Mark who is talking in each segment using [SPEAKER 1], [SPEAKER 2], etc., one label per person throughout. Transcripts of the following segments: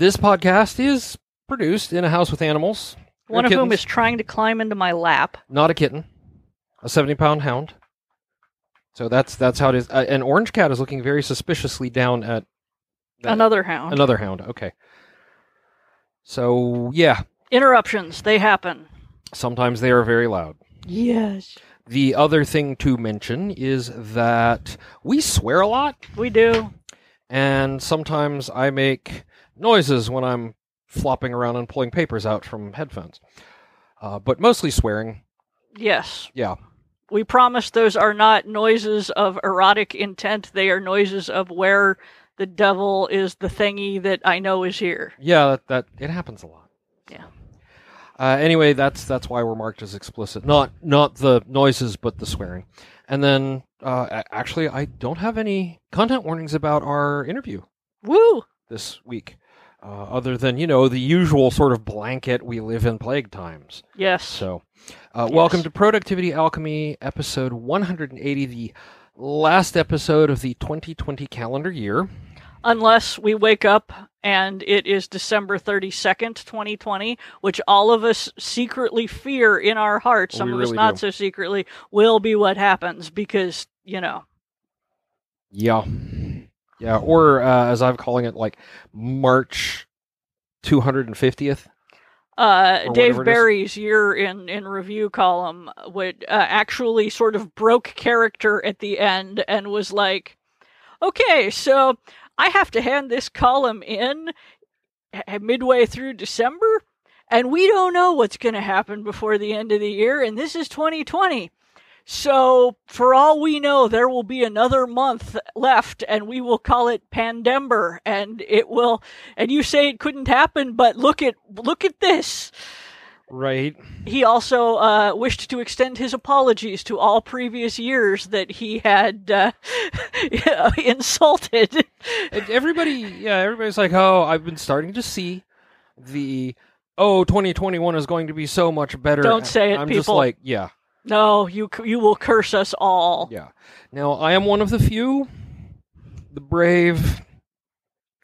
[SPEAKER 1] This podcast is produced in a house with animals.
[SPEAKER 2] One of whom is trying to climb into my lap.
[SPEAKER 1] not a kitten, a seventy-pound hound. So that's that's how it is. Uh, an orange cat is looking very suspiciously down at that-
[SPEAKER 2] Another hound.
[SPEAKER 1] another hound. Okay. So yeah,
[SPEAKER 2] Interruptions, they happen.
[SPEAKER 1] sometimes they are very loud.
[SPEAKER 2] Yes.
[SPEAKER 1] The other thing to mention is that we swear a lot,
[SPEAKER 2] We do.
[SPEAKER 1] and sometimes I make noises when I'm flopping around and pulling papers out from headphones. Uh, but mostly swearing.
[SPEAKER 2] Yes.
[SPEAKER 1] Yeah.
[SPEAKER 2] We promise those are not noises of erotic intent. They are noises of where the devil is the thingy that I know is here.
[SPEAKER 1] Yeah, that, that it happens a lot.
[SPEAKER 2] Yeah.
[SPEAKER 1] Uh, anyway, that's that's why we're marked as explicit. Not not the noises, but the swearing. And then, uh, actually, I don't have any content warnings about our interview
[SPEAKER 2] Woo!
[SPEAKER 1] this week, uh, other than you know the usual sort of blanket. We live in plague times.
[SPEAKER 2] Yes.
[SPEAKER 1] So, uh,
[SPEAKER 2] Yes.
[SPEAKER 1] welcome to Productivity Alchemy, episode 180, the last episode of the 2020 calendar year.
[SPEAKER 2] Unless we wake up and it is December 32nd, 2020, which all of us secretly fear in our hearts, some
[SPEAKER 1] We
[SPEAKER 2] of us not
[SPEAKER 1] do.
[SPEAKER 2] so secretly, will be what happens because, you know,
[SPEAKER 1] Yeah. Yeah, or uh, as I'm calling it, like March 250th.
[SPEAKER 2] uh, Dave
[SPEAKER 1] whatever it is.
[SPEAKER 2] Barry's year in, in review column would uh, actually sort of broke character at the end and was like, okay, so I have to hand this column in midway through December, and we don't know what's going to happen before the end of the year, and this is 2020. So, for all we know, there will be another month left, and we will call it Pandember, and it will. And you say it couldn't happen, but look at look at this.
[SPEAKER 1] Right.
[SPEAKER 2] He also uh, wished to extend his apologies to all previous years that he had uh, insulted.
[SPEAKER 1] And everybody, yeah, everybody's like, oh, I've been starting to see the, oh, 2021 is going to be so much better.
[SPEAKER 2] Don't say it,
[SPEAKER 1] I'm just like, yeah,
[SPEAKER 2] No, you you will curse us all.
[SPEAKER 1] yeah. Now, I am one of the few, the brave.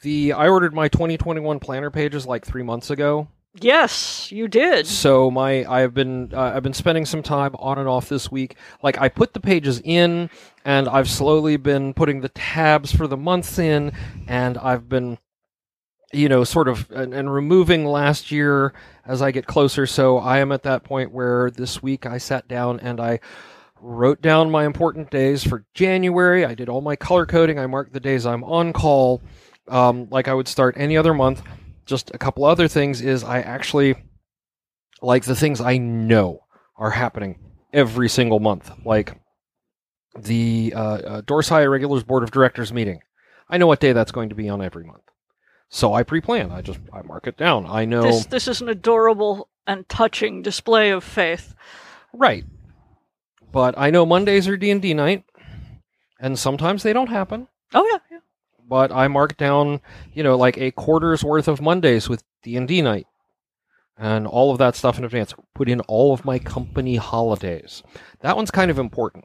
[SPEAKER 1] The I ordered my 2021 planner pages like three months ago.
[SPEAKER 2] Yes, you did.
[SPEAKER 1] So my I've been uh, I've been spending some time on and off this week. Like I put the pages in, and I've slowly been putting the tabs for the months in, and I've been, you know, sort of and, and removing last year as I get closer. So I am at that point where this week I sat down and I wrote down my important days for January. I did all my color coding. I marked the days I'm on call, um, like I would start any other month. Just a couple other things is I actually like the things I know are happening every single month, like the uh, uh, Dorsai Irregulars Board of Directors meeting. I know what day that's going to be on every month, so I pre-plan. I just I mark it down. I know
[SPEAKER 2] This this is an adorable and touching display of faith.
[SPEAKER 1] right, but I know Mondays are D and D night, and sometimes they don't happen.
[SPEAKER 2] Oh yeah, yeah.
[SPEAKER 1] But I mark down, you know, like a quarter's worth of Mondays with D and D night, and all of that stuff in advance. Put in all of my company holidays. That one's kind of important.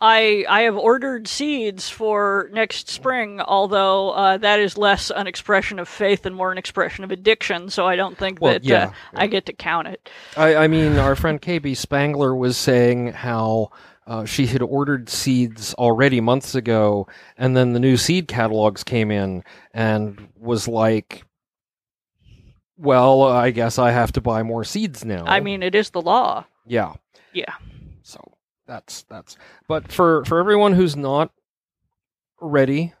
[SPEAKER 2] I I have ordered seeds for next spring, although uh, that is less an expression of faith and more an expression of addiction. So I don't think
[SPEAKER 1] Well,
[SPEAKER 2] that
[SPEAKER 1] yeah,
[SPEAKER 2] uh, I get to count it.
[SPEAKER 1] I, I mean, our friend KB Spangler was saying how uh, she had ordered seeds already months ago, and then the new seed catalogs came in, and was like, "Well, I guess I have to buy more seeds now."
[SPEAKER 2] I mean, it is the law.
[SPEAKER 1] yeah,
[SPEAKER 2] Yeah.
[SPEAKER 1] That's that's. But for for everyone who's not ready,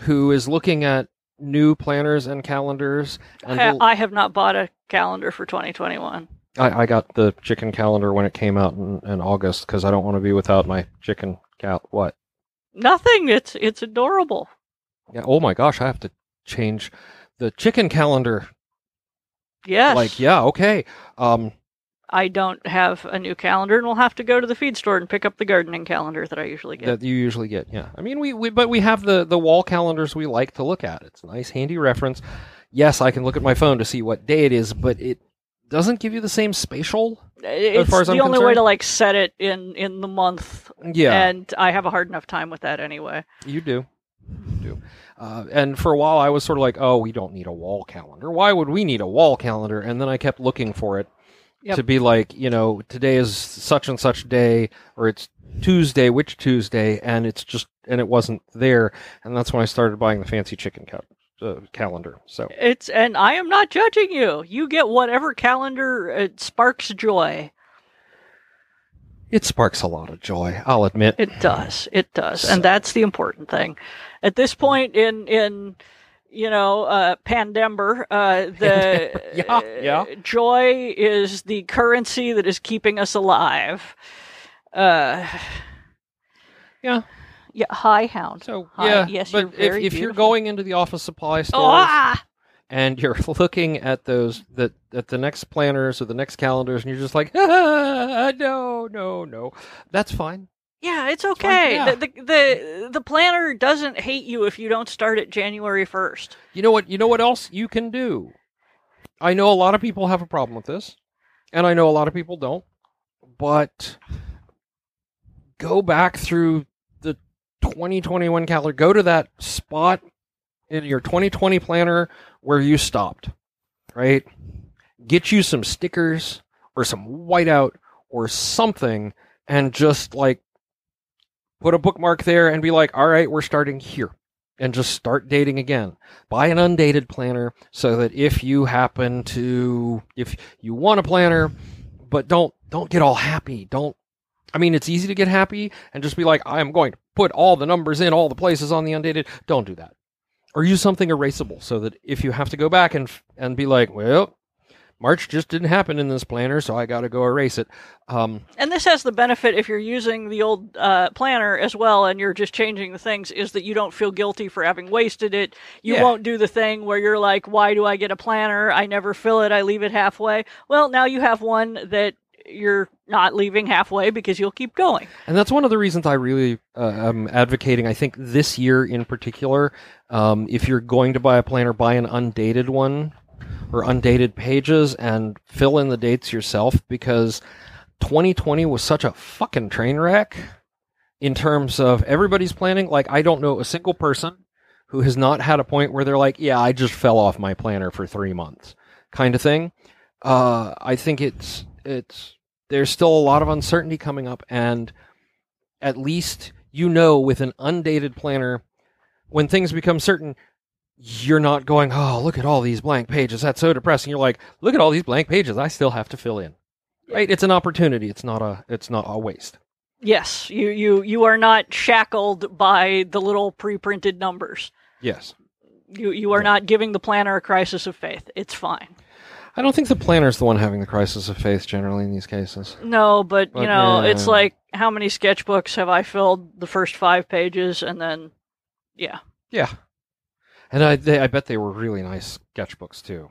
[SPEAKER 1] who is looking at new planners and calendars, and
[SPEAKER 2] I, I have not bought a calendar for 2021.
[SPEAKER 1] I, I got the chicken calendar when it came out in, in August because I don't want to be without my chicken cal. What?
[SPEAKER 2] Nothing. It's it's adorable.
[SPEAKER 1] Yeah. Oh my gosh, I have to change the chicken calendar.
[SPEAKER 2] Yes.
[SPEAKER 1] Like, yeah, okay. Um,
[SPEAKER 2] I don't have a new calendar, and we'll have to go to the feed store and pick up the gardening calendar that I usually get.
[SPEAKER 1] that you usually get. Yeah. I mean, we, we but we have the the wall calendars we like to look at. It's a nice, handy reference. Yes, I can look at my phone to see what day it is, but it doesn't give you the same spatial.
[SPEAKER 2] it's
[SPEAKER 1] far as
[SPEAKER 2] the
[SPEAKER 1] I'm
[SPEAKER 2] only way to like set it in in the month,
[SPEAKER 1] Yeah,
[SPEAKER 2] and I have a hard enough time with that anyway.
[SPEAKER 1] you do. You do. Uh, and for a while, I was sort of like, "Oh, we don't need a wall calendar. Why would we need a wall calendar?" And then I kept looking for it
[SPEAKER 2] Yep.
[SPEAKER 1] to be like, you know, today is such and such day, or it's Tuesday, which Tuesday, and it's just, and it wasn't there, and that's when I started buying the fancy chicken cal- uh, calendar. So
[SPEAKER 2] It's and I am not judging you. You get whatever calendar it sparks joy.
[SPEAKER 1] it sparks a lot of joy, I'll admit.
[SPEAKER 2] It does. It does.
[SPEAKER 1] So-
[SPEAKER 2] And that's the important thing. At this point in in you know, uh, Pandember, uh, the
[SPEAKER 1] Yeah, yeah.
[SPEAKER 2] uh, joy is the currency that is keeping us alive. Uh,
[SPEAKER 1] Yeah.
[SPEAKER 2] yeah. Hi, Hound.
[SPEAKER 1] So yeah,
[SPEAKER 2] yes,
[SPEAKER 1] but
[SPEAKER 2] you're very
[SPEAKER 1] if, if you're going into the office supply
[SPEAKER 2] Oh, ah!
[SPEAKER 1] and you're looking at those that at the next planners or the next calendars, and you're just like, ah, no, no, no, that's fine.
[SPEAKER 2] Yeah, it's okay.
[SPEAKER 1] yeah.
[SPEAKER 2] The, the the the planner doesn't hate you if you don't start at January first.
[SPEAKER 1] You know what? You know what else you can do. I know a lot of people have a problem with this, and I know a lot of people don't. But go back through the 2021 calendar. Go to that spot in your 2020 planner where you stopped. Right? Get you some stickers or some whiteout or something, and just like put a bookmark there and be like, "All right, we're starting here." and just start dating again. Buy an undated planner so that if you happen to if you want a planner, but don't don't get all happy. Don't I mean it's easy to get happy and just be like I am going to put all the numbers in all the places on the undated. Don't do that. Or use something erasable so that if you have to go back and and be like, well, March just didn't happen in this planner, so I got to go erase it. Um,
[SPEAKER 2] And this has the benefit if you're using the old uh, planner as well, and you're just changing the things, is that you don't feel guilty for having wasted it. You
[SPEAKER 1] Yeah.
[SPEAKER 2] won't do the thing where you're like, "Why do I get a planner? I never fill it. I leave it halfway." Well, now you have one that you're not leaving halfway because you'll keep going.
[SPEAKER 1] And that's one of the reasons I really uh, am advocating. I think this year in particular, um, if you're going to buy a planner, buy an undated one or undated pages and fill in the dates yourself because 2020 was such a fucking train wreck in terms of everybody's planning. Like, I don't know a single person who has not had a point where they're like, yeah, I just fell off my planner for three months kind of thing. Uh, I think it's, it's, there's still a lot of uncertainty coming up and at least you know with an undated planner when things become certain you're not going oh look at all these blank pages. That's so depressing. You're like look at all these blank pages i still have to fill in. Right? It's an opportunity. It's not a it's not a waste.
[SPEAKER 2] Yes, you you you are not shackled by the little pre-printed numbers.
[SPEAKER 1] yes.
[SPEAKER 2] You you are
[SPEAKER 1] Yeah.
[SPEAKER 2] not giving the planner a crisis of faith. It's fine.
[SPEAKER 1] i don't think the planner's the one having the crisis of faith generally in these cases.
[SPEAKER 2] No, but,
[SPEAKER 1] But,
[SPEAKER 2] you know, it's like how many sketchbooks have I filled the first five pages and then, yeah.
[SPEAKER 1] yeah and i they, i bet they were really nice sketchbooks too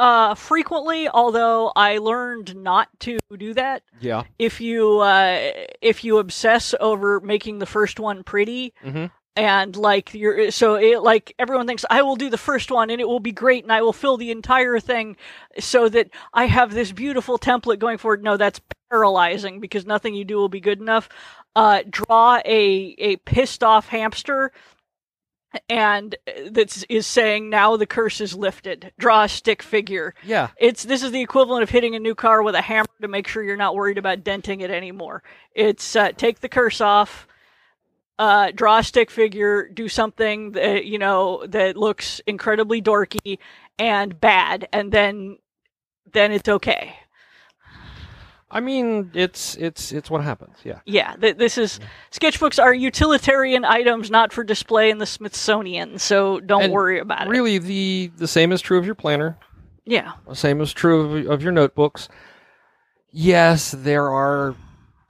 [SPEAKER 2] Uh, frequently, although I learned not to do that.
[SPEAKER 1] yeah
[SPEAKER 2] If you uh, if you obsess over making the first one pretty,
[SPEAKER 1] mm-hmm.
[SPEAKER 2] and like you're so it like everyone thinks I will do the first one and it will be great and I will fill the entire thing so that I have this beautiful template going forward. No, that's paralyzing because nothing you do will be good enough. Uh, draw a a pissed off hamster and that is saying now the curse is lifted. Draw a stick figure.
[SPEAKER 1] yeah
[SPEAKER 2] It's this is the equivalent of hitting a new car with a hammer to make sure you're not worried about denting it anymore. It's uh, take the curse off, uh, draw a stick figure, do something that you know that looks incredibly dorky and bad, and then then it's okay.
[SPEAKER 1] I mean it's it's it's what happens yeah
[SPEAKER 2] Yeah, th- this is sketchbooks are utilitarian items, not for display in the Smithsonian. So don't
[SPEAKER 1] And
[SPEAKER 2] worry about it.
[SPEAKER 1] really the the same is true of your planner
[SPEAKER 2] Yeah,
[SPEAKER 1] The same is true of, of your notebooks. Yes, there are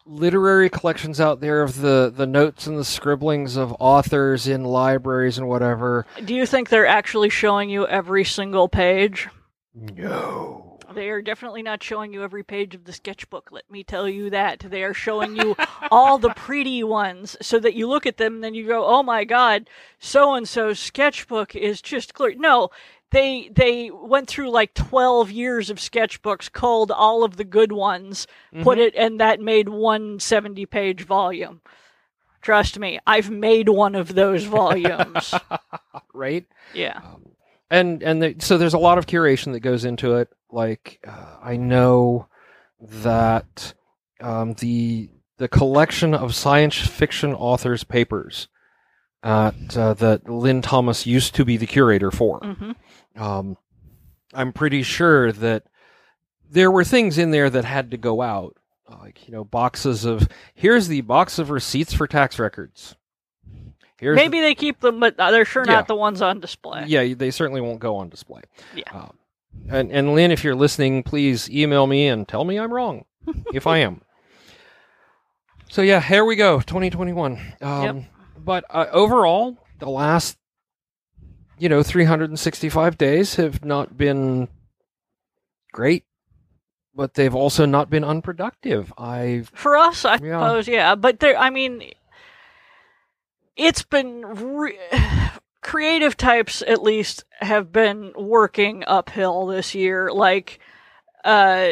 [SPEAKER 1] literary collections out there of the, the notes and the scribblings of authors in libraries and whatever.
[SPEAKER 2] do you think they're actually showing you every single page?
[SPEAKER 1] No.
[SPEAKER 2] They are definitely not showing you every page of the sketchbook. Let me tell you that. They are showing you all the pretty ones so that you look at them and then you go, "Oh my god, so and so's sketchbook is just clear." No, they they went through like 12 years of sketchbooks, culled all of the good ones, put it and that made one 70-page volume. Trust me, I've made one of those volumes.
[SPEAKER 1] right?
[SPEAKER 2] yeah.
[SPEAKER 1] Um, and and the, so there's a lot of curation that goes into it. Like uh, I know that um, the the collection of science fiction authors' papers at, uh, that Lynne Thomas used to be the curator for.
[SPEAKER 2] hmm
[SPEAKER 1] Um, I'm pretty sure that there were things in there that had to go out, like you know, boxes of here's the box of receipts for tax records. Here's the-
[SPEAKER 2] Maybe they keep them, but they're sure
[SPEAKER 1] Yeah.
[SPEAKER 2] not the ones on display.
[SPEAKER 1] yeah, they certainly won't go on display.
[SPEAKER 2] Yeah.
[SPEAKER 1] Um, and and Lynne, if you're listening, please email me and tell me I'm wrong if I am. So yeah, here we go, 2021. Um,
[SPEAKER 2] Yep.
[SPEAKER 1] But uh, overall, the last you know 365 days have not been great, but they've also not been unproductive. I've
[SPEAKER 2] For us, I
[SPEAKER 1] Yeah.
[SPEAKER 2] suppose, yeah. But there, I mean, it's been re- creative types at least have been working uphill this year. Like, uh,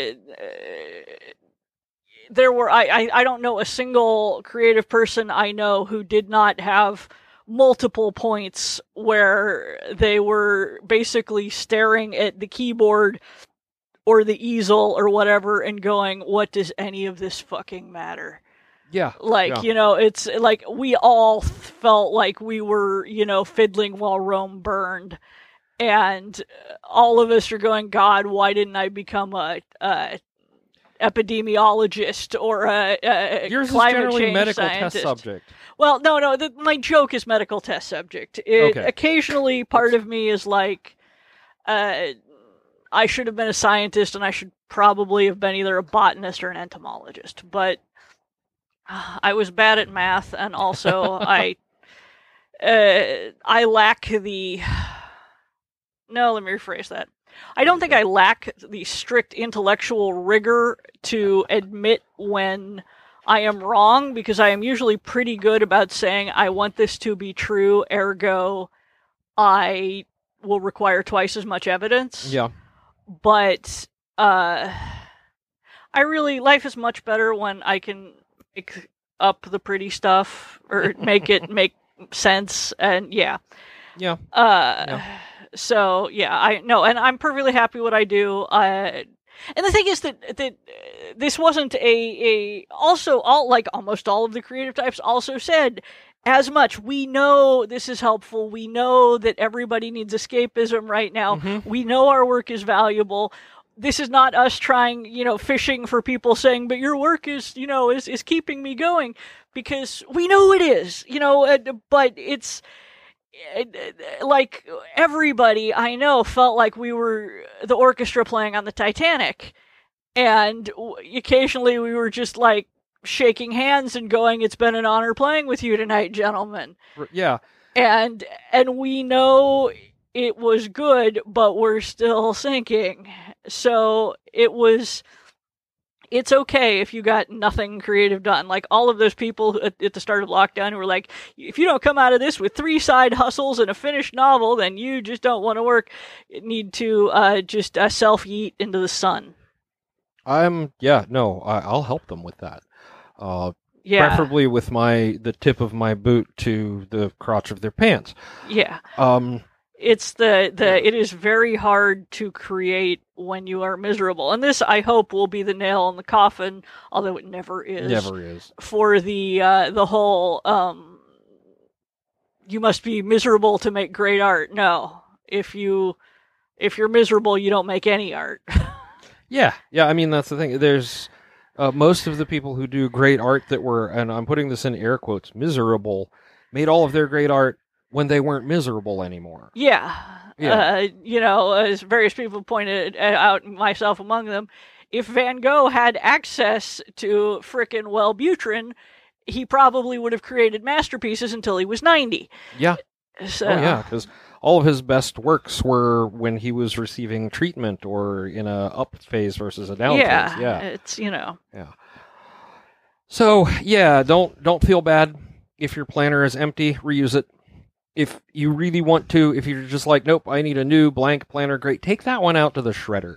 [SPEAKER 2] there were I, I I don't know a single creative person I know who did not have multiple points where they were basically staring at the keyboard or the easel or whatever and going, what does any of this fucking matter?
[SPEAKER 1] Yeah
[SPEAKER 2] Like,
[SPEAKER 1] Yeah.
[SPEAKER 2] you know, it's like we all felt like we were, you know, fiddling while Rome burned. And all of us are going, God, why didn't I become a, a epidemiologist or a, a
[SPEAKER 1] yours is
[SPEAKER 2] climate
[SPEAKER 1] generally
[SPEAKER 2] change
[SPEAKER 1] medical
[SPEAKER 2] scientist?
[SPEAKER 1] test subject.
[SPEAKER 2] Well, no, no. The, my joke is medical test subject. It,
[SPEAKER 1] Okay.
[SPEAKER 2] Occasionally, part of me is like, uh, I should have been a scientist, and I should probably have been either a botanist or an entomologist. But I was bad at math, and also I, uh, I lack the. No, let me rephrase that. I don't think I lack the strict intellectual rigor to admit when I am wrong because I am usually pretty good about saying I want this to be true, ergo I will require twice as much evidence.
[SPEAKER 1] Yeah.
[SPEAKER 2] But uh I really life is much better when I can make up the pretty stuff or make it make sense and yeah.
[SPEAKER 1] Yeah.
[SPEAKER 2] Uh
[SPEAKER 1] Yeah.
[SPEAKER 2] so yeah, I know and I'm perfectly happy what I do. Uh and the thing is that that uh, this wasn't a a also all like almost all of the creative types also said as much we know this is helpful we know that everybody needs escapism right now
[SPEAKER 1] Mhm.
[SPEAKER 2] we know our work is valuable this is not us trying you know fishing for people saying but your work is you know is is keeping me going because we know it is you know but it's uh, like everybody I know felt like we were the orchestra playing on the Titanic, and occasionally we were just like shaking hands and going, "It's been an honor playing with you tonight, gentlemen."
[SPEAKER 1] Yeah.
[SPEAKER 2] And and we know it was good, but we're still sinking. So it was. It's okay if you got nothing creative done. Like all of those people at, at the start of lockdown who were like, if you don't come out of this with three side hustles and a finished novel, then you just don't want to work. You need to uh, just uh, self eat into the sun.
[SPEAKER 1] I'm yeah, no, I, I'll help them with that. Uh,
[SPEAKER 2] Yeah,
[SPEAKER 1] preferably with my the tip of my boot to the crotch of their pants.
[SPEAKER 2] yeah.
[SPEAKER 1] Um,
[SPEAKER 2] It's the the. It is very hard to create when you are miserable, and this I hope will be the nail in the coffin. Although it never is.
[SPEAKER 1] never is.
[SPEAKER 2] for the uh, the whole um, you must be miserable to make great art. No, if you if you're miserable, you don't make any art.
[SPEAKER 1] Yeah, yeah. I mean, that's the thing. There's uh, most of the people who do great art that were, and I'm putting this in air quotes, miserable, made all of their great art when they weren't miserable anymore.
[SPEAKER 2] yeah,
[SPEAKER 1] Yeah.
[SPEAKER 2] Uh, you know, as various people pointed out, myself among them, if Van Gogh had access to frickin' Wellbutrin, he probably would have created masterpieces until he was ninety.
[SPEAKER 1] Yeah.
[SPEAKER 2] So,
[SPEAKER 1] Oh yeah, because all of his best works were when he was receiving treatment or in a up phase versus a down
[SPEAKER 2] yeah,
[SPEAKER 1] phase. Yeah.
[SPEAKER 2] it's you know, Yeah.
[SPEAKER 1] So yeah, don't don't feel bad if your planner is empty. Reuse it. If you really want to, if you're just like, nope, I need a new blank planner, great, take that one out to the shredder.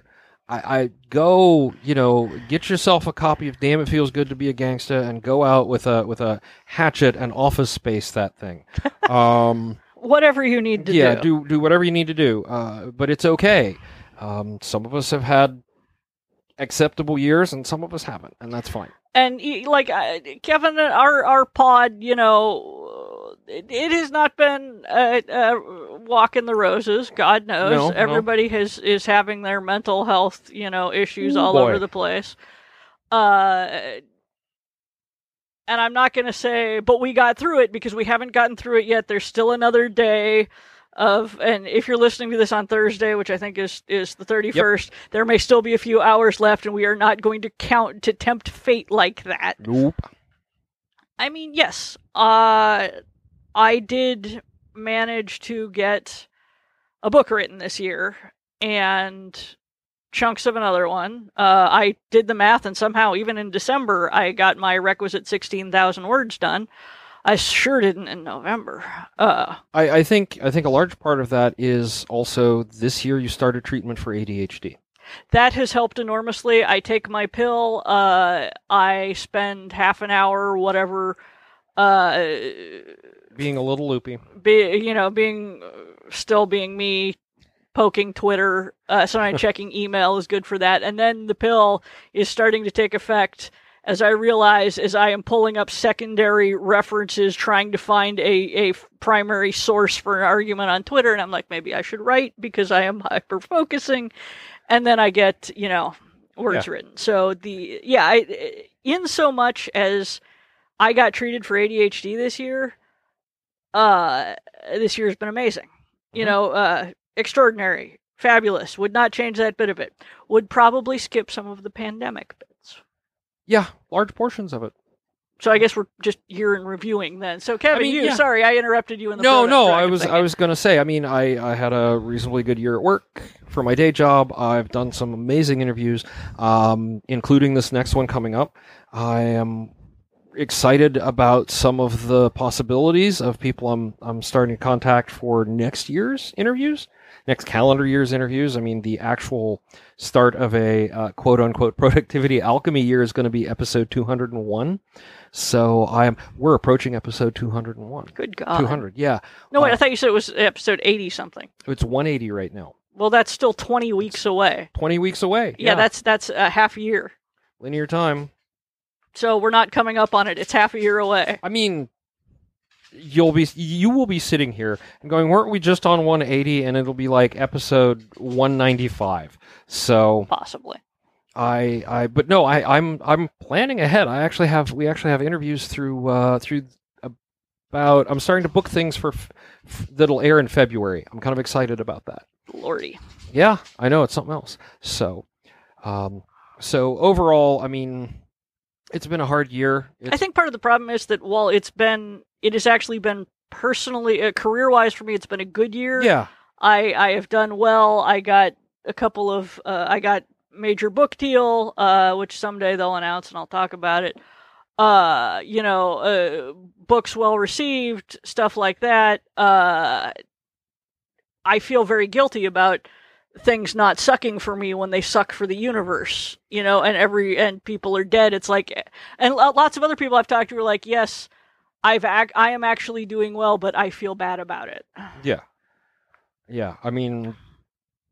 [SPEAKER 1] I, I go, you know, get yourself a copy of Damn It Feels Good to Be a Gangsta and go out with a with a hatchet and office space that thing. Um,
[SPEAKER 2] Whatever you need to
[SPEAKER 1] yeah,
[SPEAKER 2] do.
[SPEAKER 1] do do whatever you need to do. Uh, but it's okay. Um, some of us have had acceptable years, and some of us haven't, and that's fine.
[SPEAKER 2] and like uh, Kevin, our our pod, you know, it, it has not been a, a walk in the roses. God knows,
[SPEAKER 1] No, no.
[SPEAKER 2] everybody has is having their mental health, you know, issues
[SPEAKER 1] Ooh,
[SPEAKER 2] all
[SPEAKER 1] boy.
[SPEAKER 2] over the place. Uh, and I'm not going to say, but we got through it because we haven't gotten through it yet. There's still another day of, and if you're listening to this on Thursday, which I think is is the 31st, there may still be a few hours left, and we are not going to count to tempt fate like that.
[SPEAKER 1] Nope.
[SPEAKER 2] I mean, yes, uh, I did manage to get a book written this year and chunks of another one. Uh, I did the math, and somehow, even in December, I got my requisite 16,000 words done. I sure didn't in November. Uh,
[SPEAKER 1] I, I think I think a large part of that is also this year you started treatment for ADHD.
[SPEAKER 2] that has helped enormously. I take my pill. Uh, I spend half an hour, whatever, uh,
[SPEAKER 1] Being a little loopy.
[SPEAKER 2] be you know being still being me poking twitter uh, sometimes checking email is good for that. And then the pill is starting to take effect. As i realize as i am pulling up secondary references trying to find a, a primary source for an argument on twitter and i'm like maybe i should write because i am hyper focusing and then i get you know words written. So the yeah I, in so much as i got treated for adhd this year uh this year has been amazing you
[SPEAKER 1] Mhm.
[SPEAKER 2] know uh extraordinary fabulous would not change that bit of it would probably skip some of the pandemic bits
[SPEAKER 1] Yeah, large portions of it.
[SPEAKER 2] so i guess we're just here and reviewing then so kevin
[SPEAKER 1] mean,
[SPEAKER 2] you
[SPEAKER 1] yeah.
[SPEAKER 2] sorry i interrupted you in the
[SPEAKER 1] No, no, I
[SPEAKER 2] I
[SPEAKER 1] was I was gonna say. I mean, I I had a reasonably good year at work for my day job. I've done some amazing interviews, um, including this next one coming up. I am excited about some of the possibilities of people I'm I'm starting to contact for next year's interviews, next calendar year's interviews. I mean, the actual start of a uh, quote unquote productivity alchemy year is going to be episode 201. So I am we're approaching episode 201.
[SPEAKER 2] good god
[SPEAKER 1] 200, yeah.
[SPEAKER 2] no wait i
[SPEAKER 1] Uh,
[SPEAKER 2] thought you said it was episode 80 something
[SPEAKER 1] It's 180 right now.
[SPEAKER 2] well that's still 20 weeks away
[SPEAKER 1] 20 weeks away.
[SPEAKER 2] yeah, that's that's a half year
[SPEAKER 1] linear time.
[SPEAKER 2] So we're not coming up on it it's half a year away
[SPEAKER 1] I mean, you'll be you will be sitting here and going, "Weren't we just on 180?" And it'll be like episode 195. So
[SPEAKER 2] possibly
[SPEAKER 1] I I but no, I I'm I'm planning ahead. I actually have we actually have interviews through uh through about I'm starting to book things for f- f- that'll air in February. I'm kind of excited about that.
[SPEAKER 2] lordy
[SPEAKER 1] Yeah, I know it's something else. So, um, so overall, I mean, it's been a hard year. It's,
[SPEAKER 2] I think part of the problem is that while it's been, it has actually been personally, uh, career wise for me, it's been a good year.
[SPEAKER 1] yeah,
[SPEAKER 2] I I have done well. I got a couple of, uh, I got major book deal, uh, which someday they'll announce and I'll talk about it. Uh, you know, uh, books well received, stuff like that. Uh, I feel very guilty about things not sucking for me when they suck for the universe, you know, and every and people are dead. It's like, and lots of other people I've talked to are like, yes, I've ac- I am actually doing well, but I feel bad about it.
[SPEAKER 1] yeah, yeah. I mean,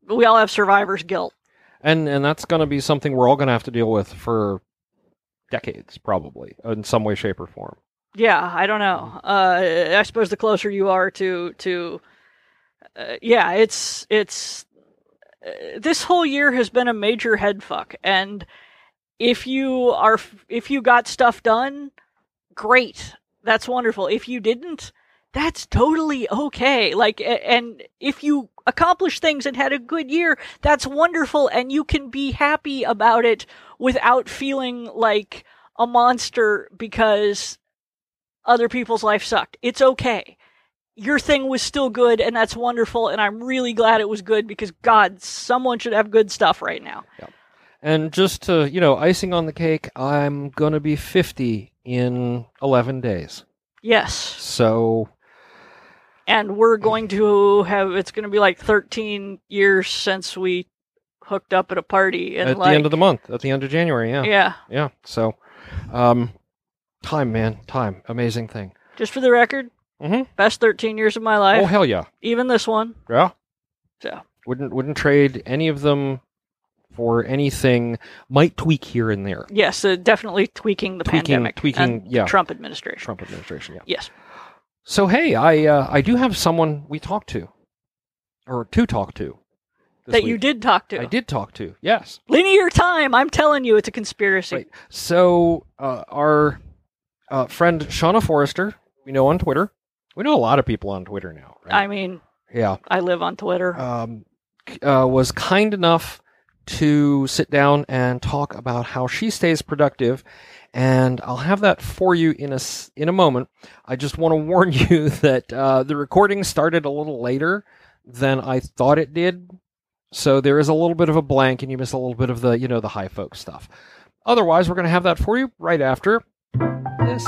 [SPEAKER 2] We all have survivor's guilt.
[SPEAKER 1] and and that's going to be something we're all going to have to deal with for decades, probably, in some way, shape, or form.
[SPEAKER 2] Yeah, I don't know. Uh, I suppose the closer you are to to, uh, yeah, it's it's this whole year has been a major head fuck, and if you are if you got stuff done, great, that's wonderful. If you didn't, that's totally okay. Like, and if you accomplished things and had a good year, that's wonderful, and you can be happy about it without feeling like a monster because other people's life sucked. It's okay. Your thing was still good, and that's wonderful, and I'm really glad it was good because, God, someone should have good stuff right now.
[SPEAKER 1] And just to you know, icing on the cake, I'm going to be 50 in 11 days.
[SPEAKER 2] Yes.
[SPEAKER 1] So
[SPEAKER 2] And we're going to have, it's going to be like 13 years since we hooked up at a party and
[SPEAKER 1] at
[SPEAKER 2] like
[SPEAKER 1] the end of the month, at the end of January. Yeah,
[SPEAKER 2] yeah.
[SPEAKER 1] yeah. So, um, time, man, time, amazing thing.
[SPEAKER 2] Just for the record,
[SPEAKER 1] Mhm.
[SPEAKER 2] best 13 years of my life.
[SPEAKER 1] Oh hell yeah,
[SPEAKER 2] Even this one.
[SPEAKER 1] yeah.
[SPEAKER 2] So
[SPEAKER 1] Wouldn't wouldn't trade any of them for anything. Might tweak here and there.
[SPEAKER 2] yes, uh, definitely tweaking the
[SPEAKER 1] Tweaking-
[SPEAKER 2] pandemic,
[SPEAKER 1] tweaking,
[SPEAKER 2] and the
[SPEAKER 1] yeah.
[SPEAKER 2] Trump administration.
[SPEAKER 1] Trump administration. Yeah.
[SPEAKER 2] Yes.
[SPEAKER 1] So hey, I uh, I do have someone we talked to, or to talk to. this
[SPEAKER 2] That you
[SPEAKER 1] week.
[SPEAKER 2] did talk to.
[SPEAKER 1] I did talk to. Yes.
[SPEAKER 2] Linear time. I'm telling you, it's a conspiracy.
[SPEAKER 1] Right. So uh, our uh, friend Shauna Forrister, we know on Twitter. We know a lot of people on Twitter now. Right?
[SPEAKER 2] I mean,
[SPEAKER 1] yeah.
[SPEAKER 2] I live on Twitter.
[SPEAKER 1] Um, uh, was kind enough to sit down and talk about how she stays productive. And I'll have that for you in a in a moment. I just want to warn you that uh, the recording started a little later than I thought it did, so there is a little bit of a blank, and you miss a little bit of the you know the high folk stuff. Otherwise, we're going to have that for you right after this.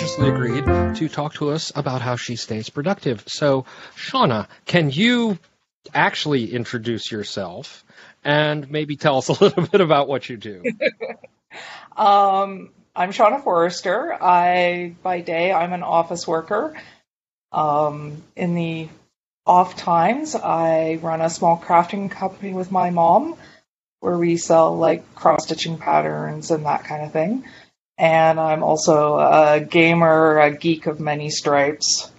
[SPEAKER 1] Graciously agreed to talk to us about how she stays productive. So, Shauna, can you actually introduce yourself and maybe tell us a little bit about what you do?
[SPEAKER 3] Um, I'm Shauna Forrister. I, by day, I'm an office worker. Um, in the off times, I run a small crafting company with my mom where we sell like cross stitching patterns and that kind of thing. And I'm also a gamer, a geek of many stripes,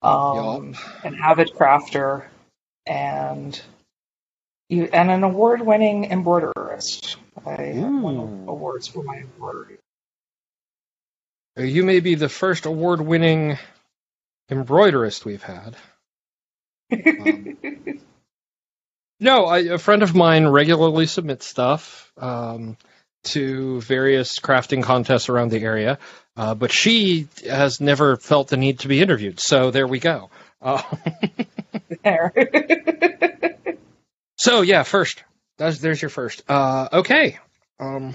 [SPEAKER 3] um, an avid crafter, and you, and an award-winning embroiderist. I have won awards for my embroidery.
[SPEAKER 1] You may be the first award winning embroiderist we've had. Um, No, I, a friend of mine regularly submits stuff um, to various crafting contests around the area, uh, but she has never felt the need to be interviewed. So there we go. Uh,
[SPEAKER 3] there.
[SPEAKER 1] so yeah, first, that's, there's your first. Uh, okay. Um,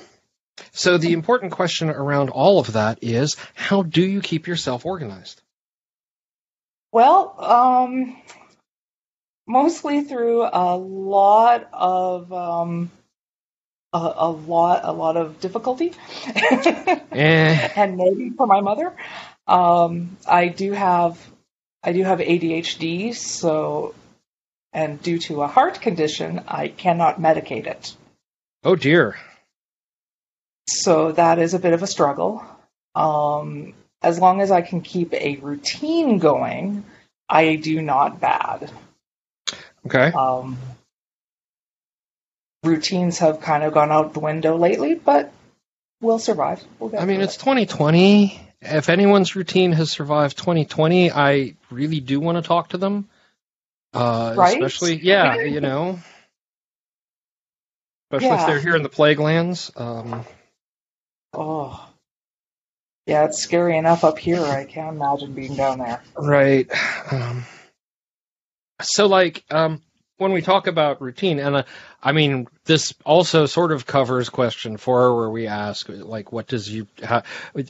[SPEAKER 1] so the important question around all of that is, how do you keep yourself organized?
[SPEAKER 3] well, um, mostly through a lot of um, a, a lot, a lot of difficulty,
[SPEAKER 1] Eh,
[SPEAKER 3] and maybe for my mother. Um, I do have, I do have ADHD, so, and due to a heart condition, I cannot medicate it.
[SPEAKER 1] oh dear.
[SPEAKER 3] So that is a bit of a struggle. Um, as long as I can keep a routine going, I do not bad.
[SPEAKER 1] Okay.
[SPEAKER 3] Um, routines have kind of gone out the window lately, but we'll survive. We'll get
[SPEAKER 1] I mean, it's
[SPEAKER 3] it.
[SPEAKER 1] 2020. If anyone's routine has survived 2020, I really do want to talk to them. Uh,
[SPEAKER 3] Right?
[SPEAKER 1] Especially, yeah, you know. Especially if they're here in the plague lands. Um,
[SPEAKER 3] oh, yeah, it's scary enough up here. I can't imagine being down there.
[SPEAKER 1] right. Um, so, like, um, when we talk about routine, and uh, I mean, this also sort of covers question four, where we ask, like, what does you, how,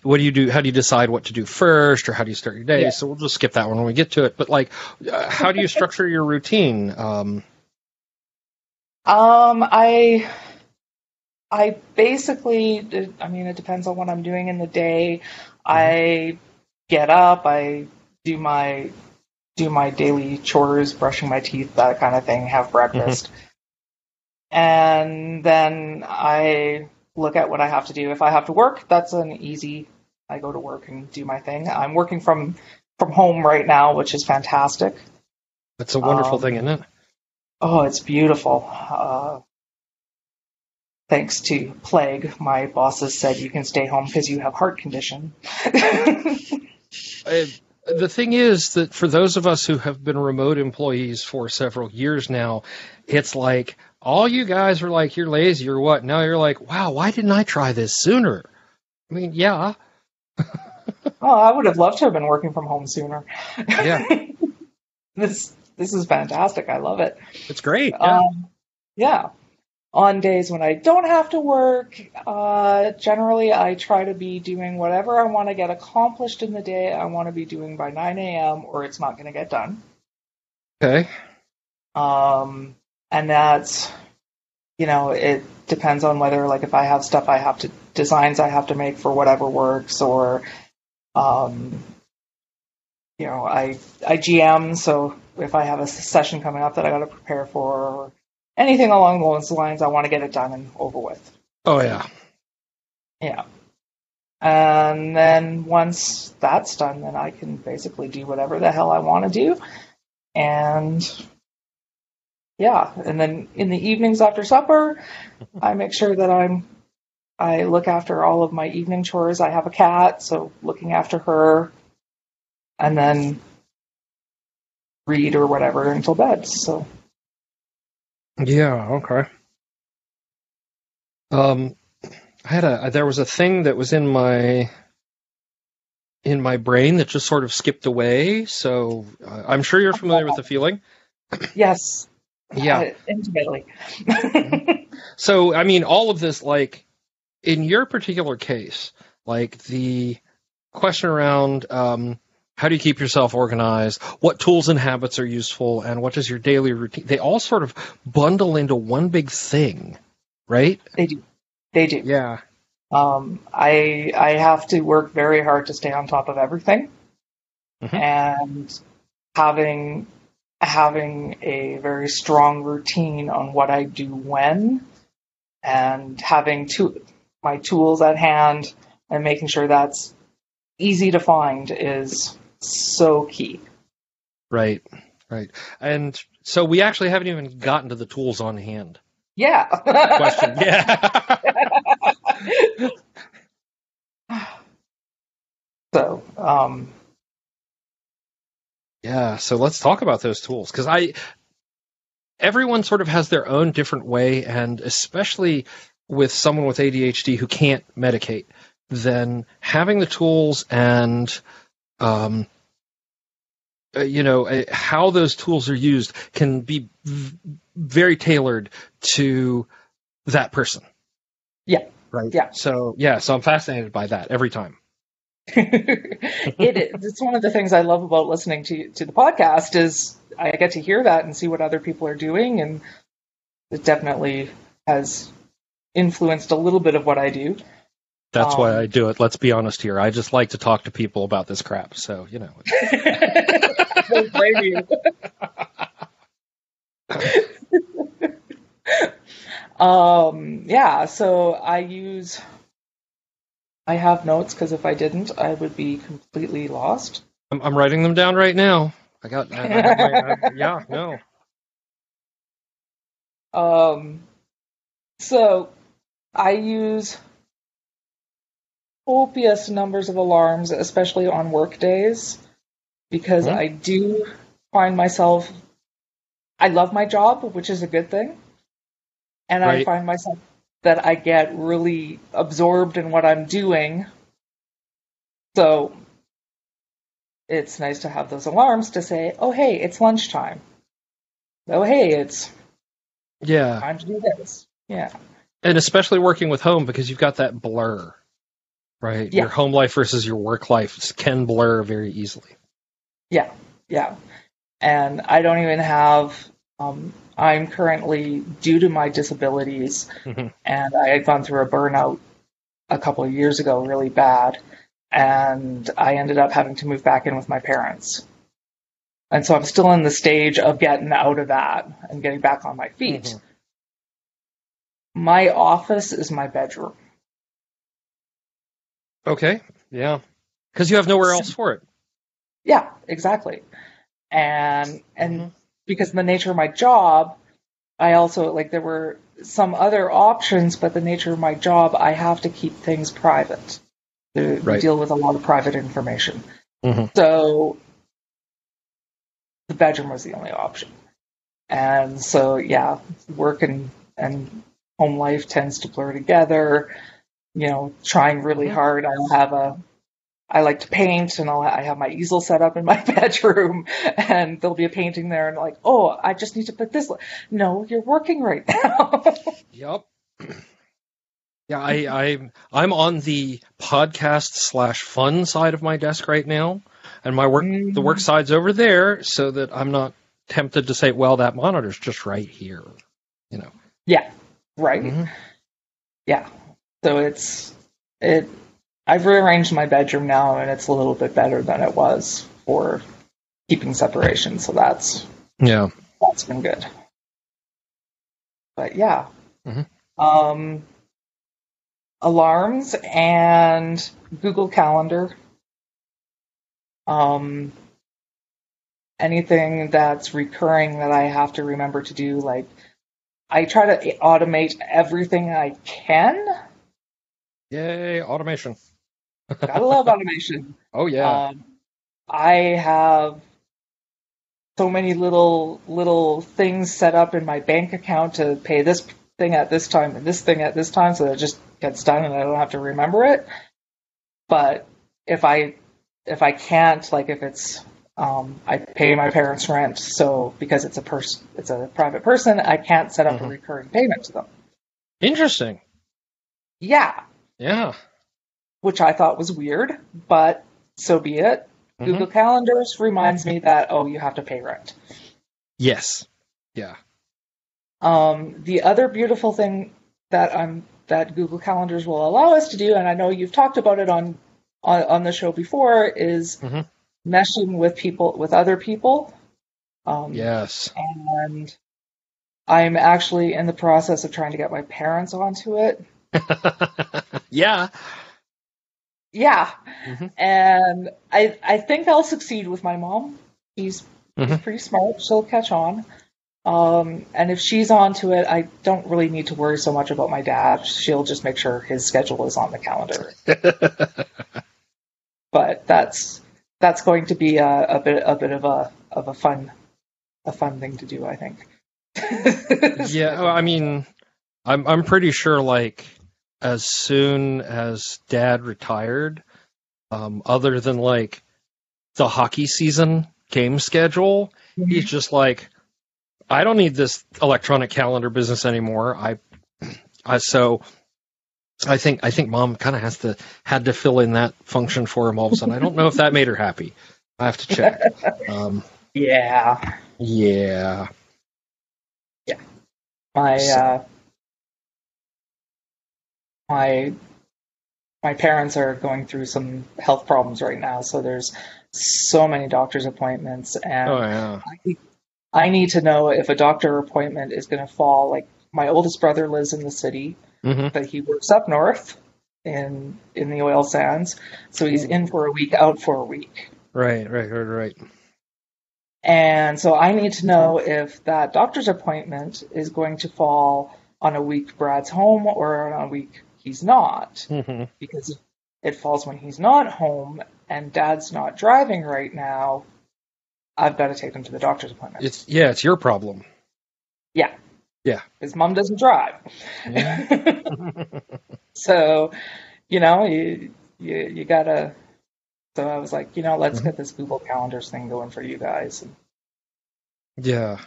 [SPEAKER 1] what do you do? How do you decide what to do first, or how do you start your day?
[SPEAKER 3] Yeah.
[SPEAKER 1] So we'll just skip that one when we get to it. But like, uh, how do you structure your routine? Um,
[SPEAKER 3] Um, I, I basically, I mean, it depends on what I'm doing in the day. I get up, I do my, do my daily chores, brushing my teeth, that kind of thing, have breakfast. And then I look at what I have to do. If I have to work, that's an easy, I go to work and do my thing. I'm working from, from home right now, which is fantastic.
[SPEAKER 1] that's a wonderful
[SPEAKER 3] Um,
[SPEAKER 1] thing, isn't it?
[SPEAKER 3] Oh, it's beautiful. Uh, thanks to plague, my bosses said you can stay home because you have heart condition.
[SPEAKER 1] Uh, the thing is that for those of us who have been remote employees for several years now, it's like all you guys are like you're lazy or what. Now you're like, wow, why didn't I try this sooner? I mean, yeah,
[SPEAKER 3] oh, I would have loved to have been working from home sooner.
[SPEAKER 1] Yeah.
[SPEAKER 3] this this is fantastic. I love it.
[SPEAKER 1] it's great. Yeah.
[SPEAKER 3] Um, yeah. On days when I don't have to work, uh, generally I try to be doing whatever I want to get accomplished in the day. I want to be doing by 9 a.m. or it's not going to get done.
[SPEAKER 1] okay.
[SPEAKER 3] Um, and that's, you know, it depends on whether, like, if I have stuff I have to, designs I have to make for whatever works, or, um, you know, I, I GM, so if I have a session coming up that I got to prepare for, or anything along those lines, I want to get it done and over with.
[SPEAKER 1] Oh yeah.
[SPEAKER 3] Yeah. And then once that's done, then I can basically do whatever the hell I want to do. And yeah, and then in the evenings after supper, I make sure that I'm I look after all of my evening chores. I have a cat, so looking after her and then read or whatever until bed. So
[SPEAKER 1] Yeah. Okay. Um, I had a there was a thing that was in my in my brain that just sort of skipped away. So uh, I'm sure you're familiar with the feeling.
[SPEAKER 3] yes,
[SPEAKER 1] Yeah.
[SPEAKER 3] uh, intimately.
[SPEAKER 1] So, I mean, all of this, like, in your particular case, like the question around um, how do you keep yourself organized, what tools and habits are useful, and what is your daily routine, they all sort of bundle into one big thing, right?
[SPEAKER 3] they do. They do.
[SPEAKER 1] Yeah.
[SPEAKER 3] Um, I I have to work very hard to stay on top of everything,
[SPEAKER 1] Mhm.
[SPEAKER 3] and having having a very strong routine on what I do when, and having to, my tools at hand and making sure that's easy to find is so key.
[SPEAKER 1] Right. Right. And so we actually haven't even gotten to the tools on hand.
[SPEAKER 3] Yeah.
[SPEAKER 1] Question. Yeah.
[SPEAKER 3] so, um,
[SPEAKER 1] Yeah, so let's talk about those tools because I everyone sort of has their own different way, and especially with someone with ADHD who can't medicate, then having the tools and um, uh, you know uh, how those tools are used can be v- very tailored to that person.
[SPEAKER 3] Yeah.
[SPEAKER 1] Right.
[SPEAKER 3] Yeah.
[SPEAKER 1] So yeah, so I'm fascinated by that every time.
[SPEAKER 3] it is. It's one of the things I love about listening to to the podcast is I get to hear that and see what other people are doing, and it definitely has influenced a little bit of what I do.
[SPEAKER 1] That's why
[SPEAKER 3] Um,
[SPEAKER 1] I do it. Let's be honest here. I just like to talk to people about this crap. So, you know.
[SPEAKER 3] Don't blame you. um, yeah, so I use. I have notes because if I didn't, I would be completely lost.
[SPEAKER 1] I'm, I'm writing them down right now. I got, I, I I, yeah, no.
[SPEAKER 3] Um, so I use copious numbers of alarms, especially on work days, because
[SPEAKER 1] Mhm.
[SPEAKER 3] I do find myself. I love my job, which is a good thing, and I find myself that I get really absorbed in what I'm doing. So it's nice to have those alarms to say, "Oh, hey, it's lunchtime." Oh, hey, it's
[SPEAKER 1] Yeah.
[SPEAKER 3] time to do this. Yeah.
[SPEAKER 1] And especially working with home because you've got that blur, right?
[SPEAKER 3] Yeah.
[SPEAKER 1] Your home life versus your work life can blur very easily.
[SPEAKER 3] Yeah, yeah. And I don't even have, um, I'm currently, due to my disabilities,
[SPEAKER 1] Mhm.
[SPEAKER 3] and I had gone through a burnout a couple of years ago really bad, and I ended up having to move back in with my parents. And so I'm still in the stage of getting out of that and getting back on my feet.
[SPEAKER 1] Mhm.
[SPEAKER 3] My office is my bedroom.
[SPEAKER 1] Okay. Yeah. Because you have nowhere else for it.
[SPEAKER 3] Yeah, exactly. And and
[SPEAKER 1] Mhm.
[SPEAKER 3] because of the nature of my job, I also like there were some other options, but the nature of my job, I have to keep things private. To
[SPEAKER 1] Right.
[SPEAKER 3] deal with a lot of private information.
[SPEAKER 1] Mhm.
[SPEAKER 3] So the bedroom was the only option. And so, yeah, work and, and home life tends to blur together. You know, trying really hard. I'll have a, I like to paint and I'll, I have my easel set up in my bedroom and there'll be a painting there and like, oh, I just need to put this. No, you're working right now.
[SPEAKER 1] Yep. Yeah, I, I I'm on the podcast slash fun side of my desk right now, and my work the work side's over there, so that I'm not tempted to say, well, that monitor's just right here. You know.
[SPEAKER 3] yeah, right.
[SPEAKER 1] Mhm.
[SPEAKER 3] Yeah. So it's it. I've rearranged my bedroom now, and it's a little bit better than it was for keeping separation. So that's
[SPEAKER 1] Yeah.
[SPEAKER 3] that's been good. But yeah,
[SPEAKER 1] Mhm.
[SPEAKER 3] um, alarms and Google Calendar. Um, anything that's recurring that I have to remember to do, like I try to automate everything I can.
[SPEAKER 1] Yay, automation.
[SPEAKER 3] Gotta love automation.
[SPEAKER 1] Oh yeah.
[SPEAKER 3] Um, I have so many little little things set up in my bank account to pay this thing at this time and this thing at this time, so that it just gets done and I don't have to remember it. But if I if I can't, like if it's um, I pay my parents rent, so because it's a person, it's a private person, I can't set up a
[SPEAKER 1] Mhm.
[SPEAKER 3] recurring payment to them.
[SPEAKER 1] Interesting.
[SPEAKER 3] Yeah,
[SPEAKER 1] Yeah.
[SPEAKER 3] which I thought was weird, but so be it.
[SPEAKER 1] Mhm.
[SPEAKER 3] Google Calendars reminds me that oh, you have to pay rent.
[SPEAKER 1] Yes. Yeah.
[SPEAKER 3] Um, the other beautiful thing that um that Google Calendars will allow us to do, and I know you've talked about it on on, on the show before, is
[SPEAKER 1] Mhm.
[SPEAKER 3] meshing with people with other people. Um,
[SPEAKER 1] Yes.
[SPEAKER 3] and I'm actually in the process of trying to get my parents onto it.
[SPEAKER 1] yeah.
[SPEAKER 3] Yeah,
[SPEAKER 1] Mhm.
[SPEAKER 3] and I I think I'll succeed with my mom. She's, she's
[SPEAKER 1] Mhm.
[SPEAKER 3] pretty smart. She'll catch on. Um, and if she's on to it, I don't really need to worry so much about my dad. She'll just make sure his schedule is on the calendar. But that's that's going to be a, a bit a bit of a of a fun a fun thing to do. I think.
[SPEAKER 1] yeah. I mean, I'm I'm pretty sure like as soon as Dad retired, um, other than like the hockey season game schedule, he's just like, I don't need this electronic calendar business anymore. I, I so. I think I think mom kind of has to had to fill in that function for him all of a sudden. I don't know if that made her happy. I have to check. Um,
[SPEAKER 3] Yeah.
[SPEAKER 1] yeah.
[SPEAKER 3] Yeah.
[SPEAKER 1] My
[SPEAKER 3] uh, my my parents are going through some health problems right now, so there's so many doctor's appointments, and
[SPEAKER 1] Oh yeah.
[SPEAKER 3] I, I need to know if a doctor appointment is going to fall. Like my oldest brother lives in the city,
[SPEAKER 1] hmm
[SPEAKER 3] but he works up north in in the oil sands, so he's in for a week, out for a week.
[SPEAKER 1] Right, right, right, right.
[SPEAKER 3] And so I need to know if that doctor's appointment is going to fall on a week Brad's home or on a week he's not.
[SPEAKER 1] hmm
[SPEAKER 3] Because it falls when he's not home and dad's not driving right now, I've got to take him to the doctor's appointment.
[SPEAKER 1] It's yeah, it's your problem.
[SPEAKER 3] yeah.
[SPEAKER 1] Yeah.
[SPEAKER 3] His mom doesn't drive.
[SPEAKER 1] Yeah.
[SPEAKER 3] so, you know, you, you, you gotta. So I was like, you know, let's
[SPEAKER 1] Mhm.
[SPEAKER 3] get this Google Calendars thing going for you guys.
[SPEAKER 1] yeah.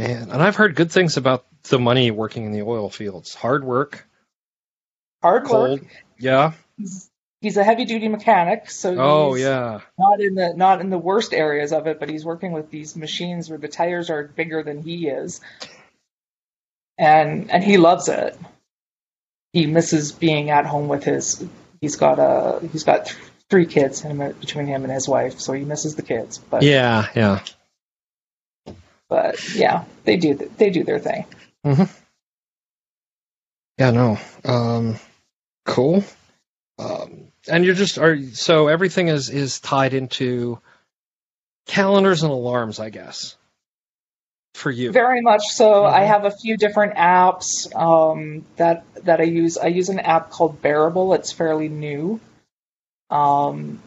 [SPEAKER 1] Man, and I've heard good things about the money working in the oil fields. Hard work,
[SPEAKER 3] Hard work.
[SPEAKER 1] Yeah.
[SPEAKER 3] He's, he's a heavy duty mechanic, so
[SPEAKER 1] Oh yeah.
[SPEAKER 3] not in the not in the worst areas of it, but he's working with these machines where the tires are bigger than he is, and and he loves it. He misses being at home with his. He's got a he's got th- three kids him, between him and his wife, so he misses the kids. But
[SPEAKER 1] Yeah, yeah.
[SPEAKER 3] But yeah, they do they do their thing.
[SPEAKER 1] Yeah, no. Um cool. Um and you're just are so everything is is tied into calendars and alarms, I guess. for you.
[SPEAKER 3] Very much so. I
[SPEAKER 1] Mhm.
[SPEAKER 3] have a few different apps um, that that I use. I use an app called Bearable. It's fairly new, um,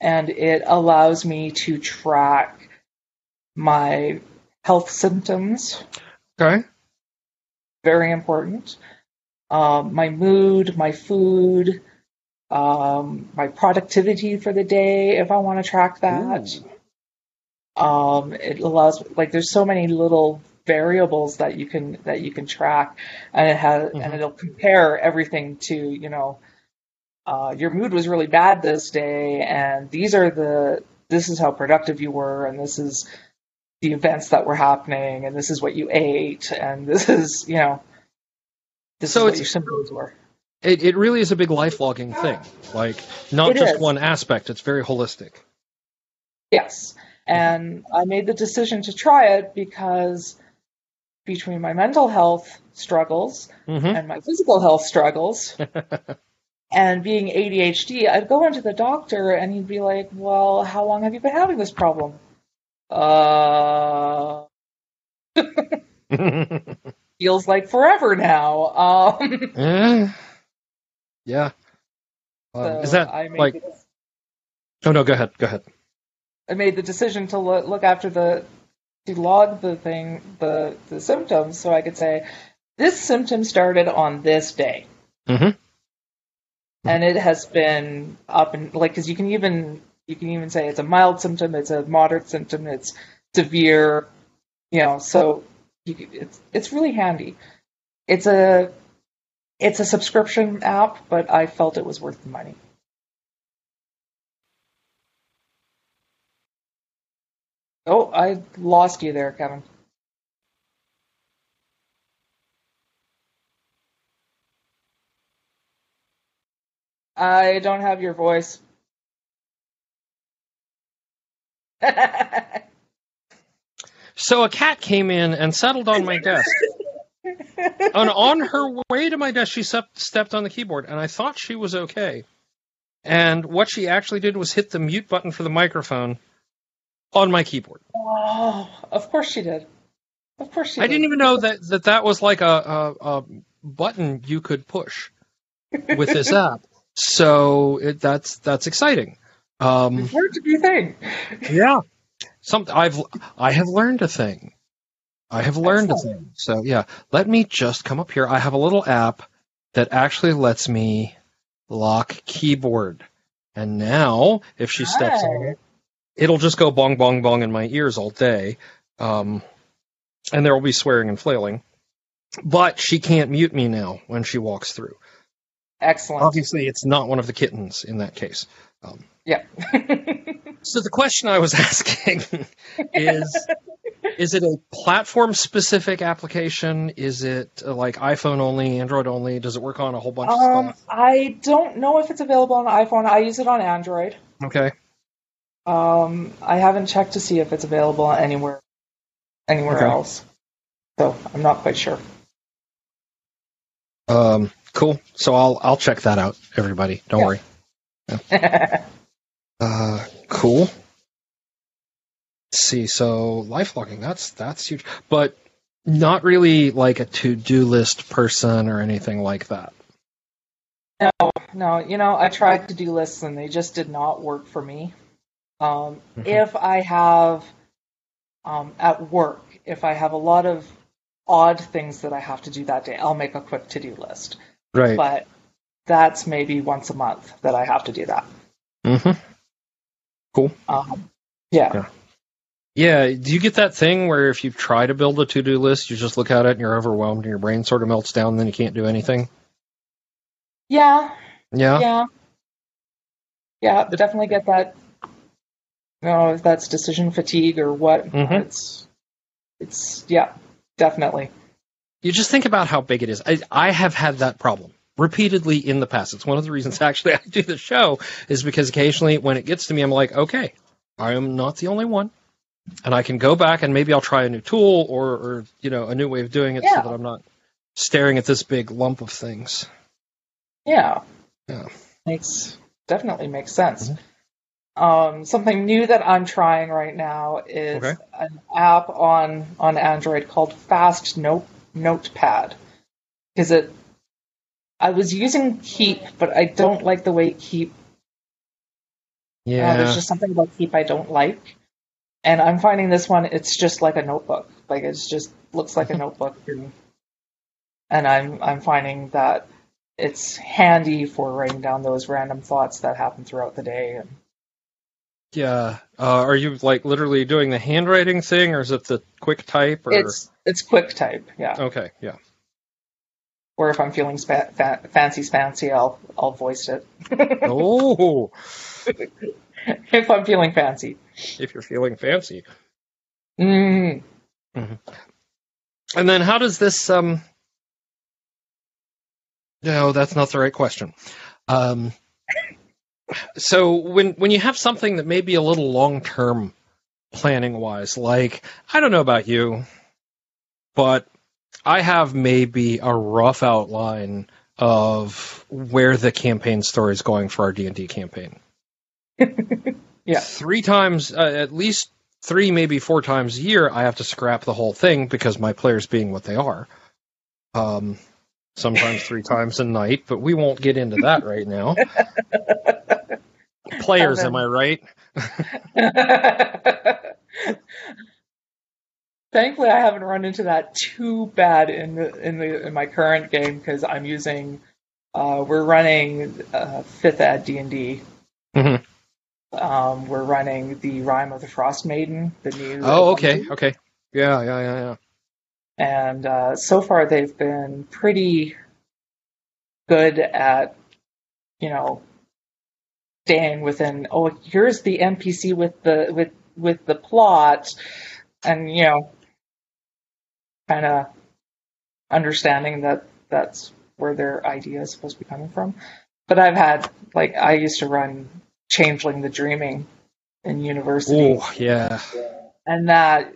[SPEAKER 3] and it allows me to track my health symptoms.
[SPEAKER 1] Okay.
[SPEAKER 3] Very important. Um, my mood, my food, um, my productivity for the day. If I want to track that. um, it allows like there's so many little variables that you can that you can track and it has
[SPEAKER 1] Mhm.
[SPEAKER 3] and it'll compare everything to you know uh, your mood was really bad this day and these are the this is how productive you were and this is the events that were happening and this is what you ate and this is you know this
[SPEAKER 1] So
[SPEAKER 3] is what your symptoms were
[SPEAKER 1] It it really is a big life logging thing. Like not
[SPEAKER 3] It
[SPEAKER 1] just
[SPEAKER 3] is.
[SPEAKER 1] one aspect. It's very holistic.
[SPEAKER 3] Yes. And I made the decision to try it because between my mental health struggles
[SPEAKER 1] hmm
[SPEAKER 3] and my physical health struggles and being ADHD, I'd go into the doctor and he'd be like, Well, how long have you been having this problem? Uh, feels like forever now. Um,
[SPEAKER 1] Eh, yeah. Um,
[SPEAKER 3] so
[SPEAKER 1] is that
[SPEAKER 3] I made
[SPEAKER 1] like? Oh no, go ahead. Go ahead.
[SPEAKER 3] I made the decision to look, look after the to log the thing the the symptoms so I could say this symptom started on this day
[SPEAKER 1] Mhm.
[SPEAKER 3] and it has been up and like because you can even you can even say it's a mild symptom it's a moderate symptom it's severe you know so you, it's it's really handy it's a it's a subscription app but I felt it was worth the money Oh, I lost you there, Kevin. I don't have your voice.
[SPEAKER 1] So a cat came in and settled on my desk. and on her way to my desk, she stepped on the keyboard, and I thought she was okay. And what she actually did was hit the mute button for the microphone on my keyboard.
[SPEAKER 3] oh, of course she did. Of course she did.
[SPEAKER 1] I
[SPEAKER 3] did.
[SPEAKER 1] didn't even know that that, that was like a, a, a button you could push with this app. So it, that's that's exciting. Um,
[SPEAKER 3] You've learned a new thing.
[SPEAKER 1] yeah, some I've I have learned a thing. I have learned
[SPEAKER 3] Excellent.
[SPEAKER 1] a thing. So yeah, let me just come up here. I have a little app that actually lets me lock keyboard. And now, if she steps on
[SPEAKER 3] Hi.
[SPEAKER 1] it, it'll just go bong bong bong in my ears all day. Um, and there will be swearing and flailing. But she can't mute me now when she walks through.
[SPEAKER 3] Excellent.
[SPEAKER 1] Obviously, it's not one of the kittens in that case. Um,
[SPEAKER 3] Yeah.
[SPEAKER 1] so the question I was asking is is it a platform specific application? Is it uh, like iPhone only, Android only? Does it work on a whole bunch of
[SPEAKER 3] um,
[SPEAKER 1] stuff?
[SPEAKER 3] I don't know if it's available on iPhone. I use it on Android.
[SPEAKER 1] Okay.
[SPEAKER 3] Um, I haven't checked to see if it's available anywhere anywhere
[SPEAKER 1] Okay.
[SPEAKER 3] else. So I'm not quite sure.
[SPEAKER 1] Um, cool. So I'll I'll check that out, everybody. Don't
[SPEAKER 3] Yeah.
[SPEAKER 1] worry. Uh, cool. Let's see. So life logging, that's that's huge, but not really like a to do list person or anything like that.
[SPEAKER 3] no, no, you know, I tried to do lists and they just did not work for me. Um,
[SPEAKER 1] Mhm.
[SPEAKER 3] If I have um, at work, if I have a lot of odd things that I have to do that day, I'll make a quick to do list.
[SPEAKER 1] Right.
[SPEAKER 3] But that's maybe once a month that I have to do that.
[SPEAKER 1] Hmm
[SPEAKER 3] Um, yeah.
[SPEAKER 1] Yeah. Yeah. Do you get that thing where if you try to build a to do list, you just look at it and you're overwhelmed and your brain sort of melts down and then you can't do anything?
[SPEAKER 3] Yeah.
[SPEAKER 1] Yeah.
[SPEAKER 3] Yeah. Yeah, definitely get that. You know, if that's decision fatigue or what.
[SPEAKER 1] Mhm.
[SPEAKER 3] It's, it's, yeah, definitely.
[SPEAKER 1] You just think about how big it is. I, I have had that problem repeatedly in the past. It's one of the reasons actually I do the show is because occasionally when it gets to me, I'm like, okay, I am not the only one. And I can go back and maybe I'll try a new tool or, or you know, a new way of doing it
[SPEAKER 3] Yeah.
[SPEAKER 1] so that I'm not staring at this big lump of things.
[SPEAKER 3] Yeah.
[SPEAKER 1] Yeah.
[SPEAKER 3] Makes, definitely makes sense.
[SPEAKER 1] Mhm.
[SPEAKER 3] Um, something new that I'm trying right now is
[SPEAKER 1] Okay.
[SPEAKER 3] an app on on Android called Fast Note Notepad. Because it, I was using Keep, but I don't like the way Keep. uh,
[SPEAKER 1] Yeah.
[SPEAKER 3] there's just something about Keep I don't like, and I'm finding this one. It's just like a notebook. Like it's just looks like a notebook, and, and I'm I'm finding that it's handy for writing down those random thoughts that happen throughout the day. And
[SPEAKER 1] yeah. Uh, are you like literally doing the handwriting thing, or is it the quick type? Or
[SPEAKER 3] it's it's quick type, yeah.
[SPEAKER 1] okay, yeah.
[SPEAKER 3] Or if I'm feeling spa- fa- fancy fancy, I'll I'll voice it.
[SPEAKER 1] oh,
[SPEAKER 3] if I'm feeling fancy.
[SPEAKER 1] if you're feeling fancy.
[SPEAKER 3] Mm.
[SPEAKER 1] And then how does this um No, that's not the right question. Um so when when you have something that may be a little long term planning wise, like I don't know about you, but I have maybe a rough outline of where the campaign story is going for our D&D campaign.
[SPEAKER 3] Yeah.
[SPEAKER 1] Three times uh, at least three, maybe four times a year, I have to scrap the whole thing because my players being what they are. Um, sometimes three times a night, but we won't get into that right now. players, am I right?
[SPEAKER 3] Thankfully, I haven't run into that too bad in the in the in my current game because I'm using. Uh, we're running uh, fifth ed D and D.
[SPEAKER 1] Mhm.
[SPEAKER 3] Um, we're running the Rime of the Frostmaiden, the new.
[SPEAKER 1] Oh, okay, okay. Yeah, yeah, yeah, yeah.
[SPEAKER 3] and uh, so far they've been pretty good at you know staying within oh here's the npc with the with with the plot and you know kind of understanding that that's where their idea is supposed to be coming from but i've had like i used to run changeling the dreaming in university
[SPEAKER 1] Oh, yeah.
[SPEAKER 3] and that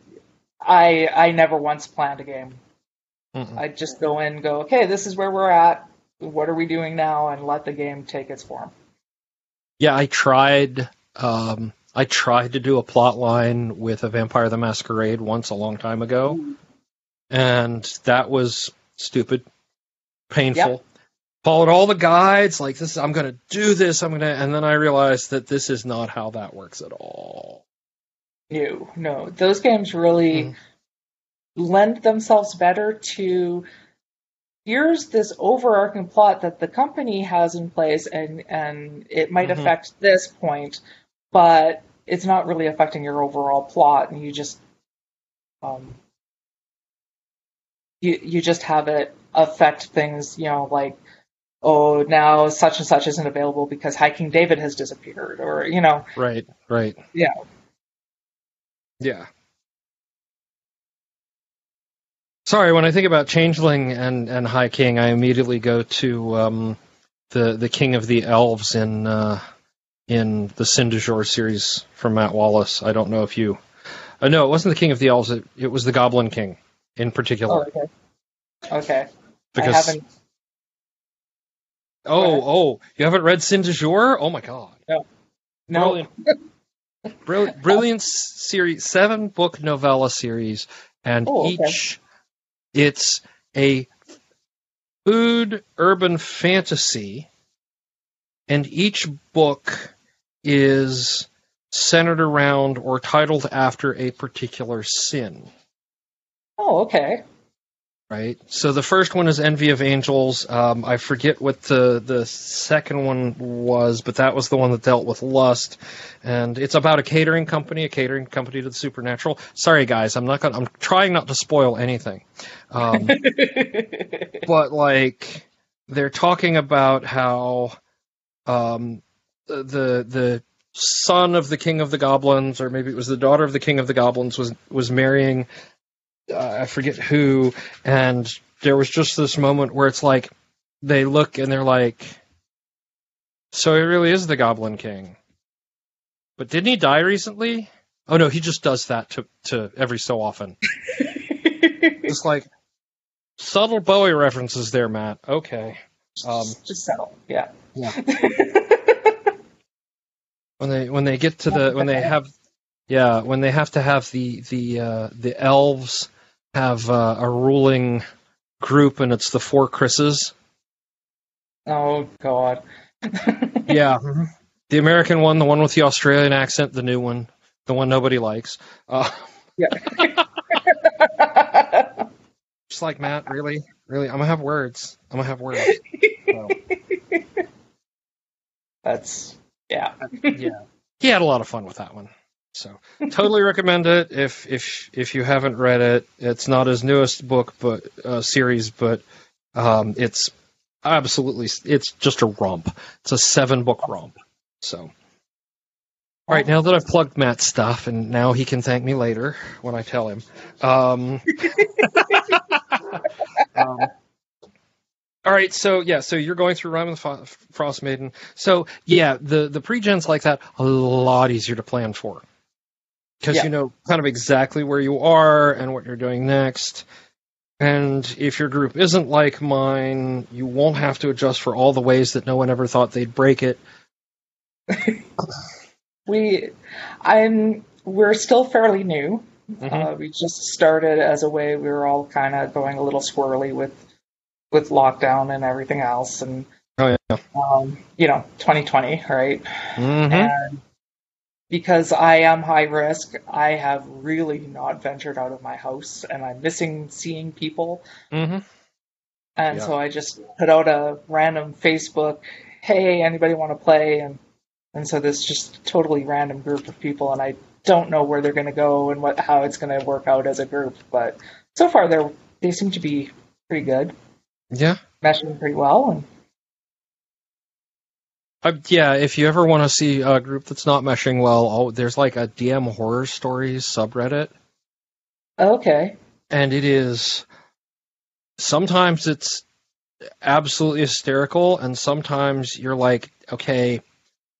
[SPEAKER 3] I I never once planned a game.
[SPEAKER 1] Mm-mm.
[SPEAKER 3] I just go in, and go, okay, this is where we're at. What are we doing now? And let the game take its form.
[SPEAKER 1] Yeah, I tried. Um, I tried to do a plot line with a Vampire the Masquerade once a long time ago, and that was stupid, painful.
[SPEAKER 3] Yep.
[SPEAKER 1] Followed all the guides, like this. I'm going to do this. I'm going to, and then I realized that this is not how that works at all.
[SPEAKER 3] No, no, those games really
[SPEAKER 1] Mhm.
[SPEAKER 3] lend themselves better to. Here's this overarching plot that the company has in place, and and it might
[SPEAKER 1] Mhm.
[SPEAKER 3] affect this point, but it's not really affecting your overall plot, and you just um, you you just have it affect things, you know, like oh now such and such isn't available because High King David has disappeared, or you know,
[SPEAKER 1] Right, right.
[SPEAKER 3] Yeah.
[SPEAKER 1] Yeah. Sorry, when I think about Changeling and, and High King, I immediately go to um, the the King of the Elves in uh, in the Sin du Jour series from Matt Wallace. I don't know if you. Uh, no, it wasn't the King of the Elves. It, it was the Goblin King in
[SPEAKER 3] oh,
[SPEAKER 1] particular.
[SPEAKER 3] okay, okay,
[SPEAKER 1] because oh oh, you haven't read Sin du Jour? Oh my god!
[SPEAKER 3] No,
[SPEAKER 1] Brilliant. Brilliant, brilliant series, seven book novella series, and
[SPEAKER 3] Oh, okay.
[SPEAKER 1] each it's a food urban fantasy, and each book is centered around or titled after a particular sin.
[SPEAKER 3] Oh, okay.
[SPEAKER 1] Right. So the first one is Envy of Angels. Um, I forget what the the second one was, but that was the one that dealt with lust, and it's about a catering company, a catering company to the supernatural. Sorry, guys, I'm not gonna. I'm trying not to spoil anything, um, but like they're talking about how um, the the the son of the king of the goblins, or maybe it was the daughter of the king of the goblins, was was marrying uh, I forget who, and there was just this moment where it's like they look and they're like, "So he really is the Goblin King." But didn't he die recently? Oh no, he just does that to to every so often. It's like subtle Bowie references there, Matt. Okay. Um,
[SPEAKER 3] just settle. Yeah.
[SPEAKER 1] Yeah. when they when they get to the when they have yeah when they have to have the the uh, the elves have uh, a ruling group and it's the four Chris's.
[SPEAKER 3] Oh God.
[SPEAKER 1] Yeah, the American one, the one with the Australian accent, the new one, the one nobody likes. Uh,
[SPEAKER 3] Yeah.
[SPEAKER 1] just like Matt, really, really, I'm gonna have words. I'm gonna have words. So,
[SPEAKER 3] That's yeah.
[SPEAKER 1] yeah, he had a lot of fun with that one. So totally recommend it if if if you haven't read it. It's not his newest book, but uh, series, but um, it's absolutely it's just a romp. It's a seven book romp. So. All right, now that I've plugged Matt's stuff, and now he can thank me later when I tell him. Um, um, all right, so yeah, so you're going through Rhyme of the Frost Maiden. So yeah, the the pre-gens like that a lot easier to plan for because
[SPEAKER 3] Yeah.
[SPEAKER 1] you know kind of exactly where you are and what you're doing next. And if your group isn't like mine, you won't have to adjust for all the ways that no one ever thought they'd break it.
[SPEAKER 3] We, I'm, we're still fairly new.
[SPEAKER 1] Mhm.
[SPEAKER 3] Uh, we just started as a way we were all kind of going a little squirrely with, with lockdown and everything else, and
[SPEAKER 1] Oh yeah.
[SPEAKER 3] um, you know, 2020, right?
[SPEAKER 1] hmm
[SPEAKER 3] And because I am high risk, I have really not ventured out of my house, and I'm missing seeing people.
[SPEAKER 1] hmm
[SPEAKER 3] And
[SPEAKER 1] Yeah.
[SPEAKER 3] so I just put out a random Facebook, hey, anybody want to play? And and so this just totally random group of people, and I don't know where they're going to go and what how it's going to work out as a group. But so far, they they seem to be pretty good,
[SPEAKER 1] Yeah.
[SPEAKER 3] meshing pretty well. And
[SPEAKER 1] Uh, yeah, if you ever want to see a group that's not meshing well, oh, there's like a DM horror stories subreddit,
[SPEAKER 3] okay,
[SPEAKER 1] and it is sometimes it's absolutely hysterical, and sometimes you're like, okay,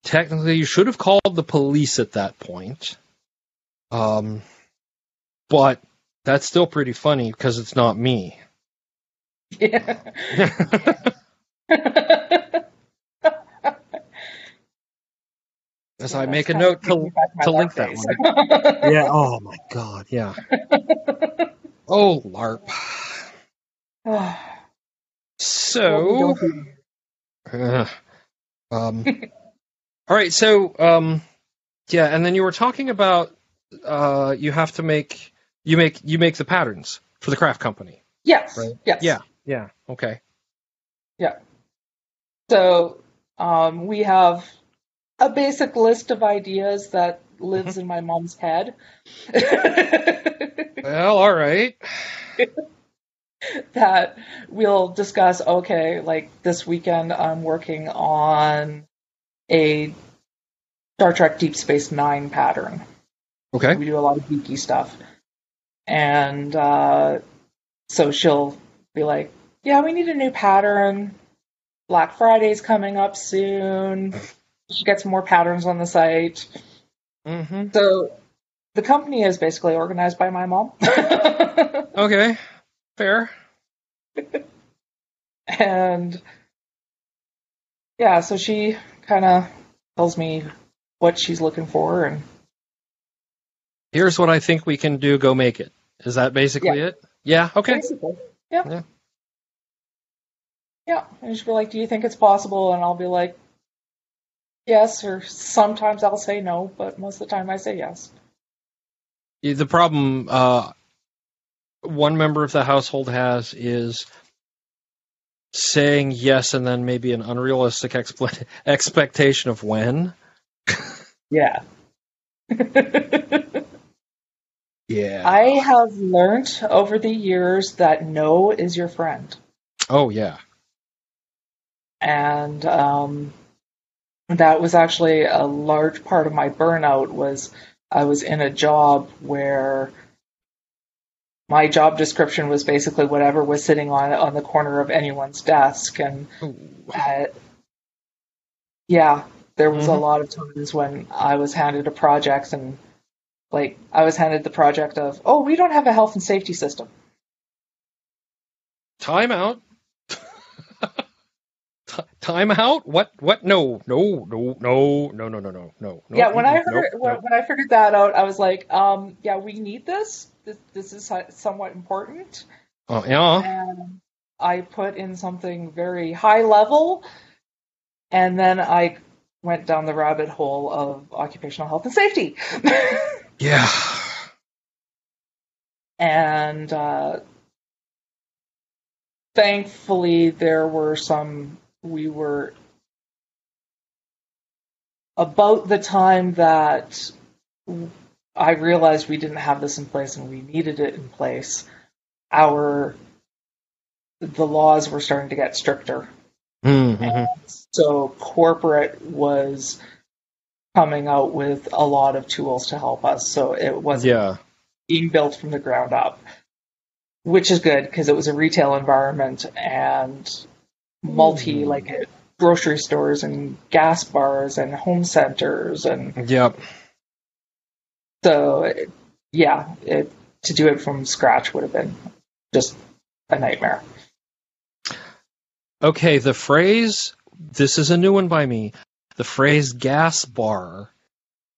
[SPEAKER 1] technically you should have called the police at that point, um, but that's still pretty funny because it's not me.
[SPEAKER 3] yeah.
[SPEAKER 1] As I make a note to to link that
[SPEAKER 3] one.
[SPEAKER 1] yeah. Oh my god. Yeah. oh LARP. So. Uh, um, all right. So, um, yeah, and then you were talking about uh, you have to make you make you make the patterns for the craft company.
[SPEAKER 3] yes,
[SPEAKER 1] Right.
[SPEAKER 3] yes,
[SPEAKER 1] Yeah. Yeah. Okay. Yeah.
[SPEAKER 3] So um, we have a basic list of ideas that lives in my mom's head.
[SPEAKER 1] Well, all right.
[SPEAKER 3] that we'll discuss. Okay, like this weekend, I'm working on a Star Trek Deep Space Nine pattern.
[SPEAKER 1] Okay.
[SPEAKER 3] We do a lot of geeky stuff, and uh, so she'll be like, "Yeah, we need a new pattern. Black Friday's coming up soon. She get some more patterns on the site."
[SPEAKER 1] Mm-hmm.
[SPEAKER 3] So the company is basically organized by my mom.
[SPEAKER 1] Okay. Fair.
[SPEAKER 3] and yeah, so she kind of tells me what she's looking for, and
[SPEAKER 1] Here's what I think we can do. Go make it. Is that basically it? Yeah. Okay.
[SPEAKER 3] basically, yeah.
[SPEAKER 1] Yeah.
[SPEAKER 3] yeah. And she'll be like, "Do you think it's possible?" And I'll be like, "Yes," or sometimes I'll say no, but most of the time I say yes.
[SPEAKER 1] The problem uh, one member of the household has is saying yes and then maybe an unrealistic expectation of when.
[SPEAKER 3] Yeah.
[SPEAKER 1] Yeah.
[SPEAKER 3] I have learned over the years that no is your friend.
[SPEAKER 1] oh yeah.
[SPEAKER 3] and um, that was actually a large part of my burnout was i was in a job where my job description was basically whatever was sitting on on the corner of anyone's desk and uh, yeah there was a
[SPEAKER 1] Mhm.
[SPEAKER 3] lot of times when i was handed a project and like i was handed the project of oh we don't have a health and safety system
[SPEAKER 1] Time out. Ti- Time out? What? What? No, no, no, no, no, no, no, no, no.
[SPEAKER 3] yeah, when I heard when, when I figured that out, I was like, um, yeah, we need this. This this is somewhat important.
[SPEAKER 1] Oh, yeah.
[SPEAKER 3] and I put in something very high level, and then I went down the rabbit hole of occupational health and safety.
[SPEAKER 1] Yeah.
[SPEAKER 3] and uh, thankfully, there were some, we were about the time that I realized we didn't have this in place and we needed it in place. Our the laws were starting to get stricter.
[SPEAKER 1] Mm-hmm.
[SPEAKER 3] So corporate was coming out with a lot of tools to help us. So it wasn't
[SPEAKER 1] Yeah.
[SPEAKER 3] being built from the ground up, which is good because it was a retail environment and multi
[SPEAKER 1] Mm.
[SPEAKER 3] like grocery stores and gas bars and home centers and
[SPEAKER 1] Yep.
[SPEAKER 3] so it, yeah, it, to do it from scratch would have been just a nightmare.
[SPEAKER 1] Okay, the phrase, this is a new one by me. The phrase gas bar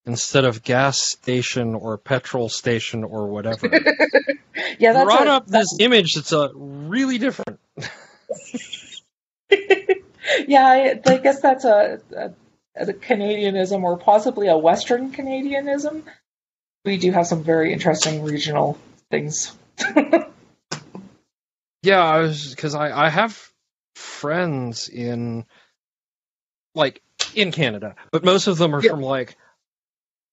[SPEAKER 1] instead of gas station or petrol station or whatever
[SPEAKER 3] Yeah, that's
[SPEAKER 1] brought
[SPEAKER 3] a-
[SPEAKER 1] up this image that's a really different.
[SPEAKER 3] yeah, I, I guess that's a, a, a Canadianism or possibly a Western Canadianism. We do have some very interesting regional things.
[SPEAKER 1] Yeah, I was because I I have friends in like in Canada, but most of them are
[SPEAKER 3] Yeah.
[SPEAKER 1] from like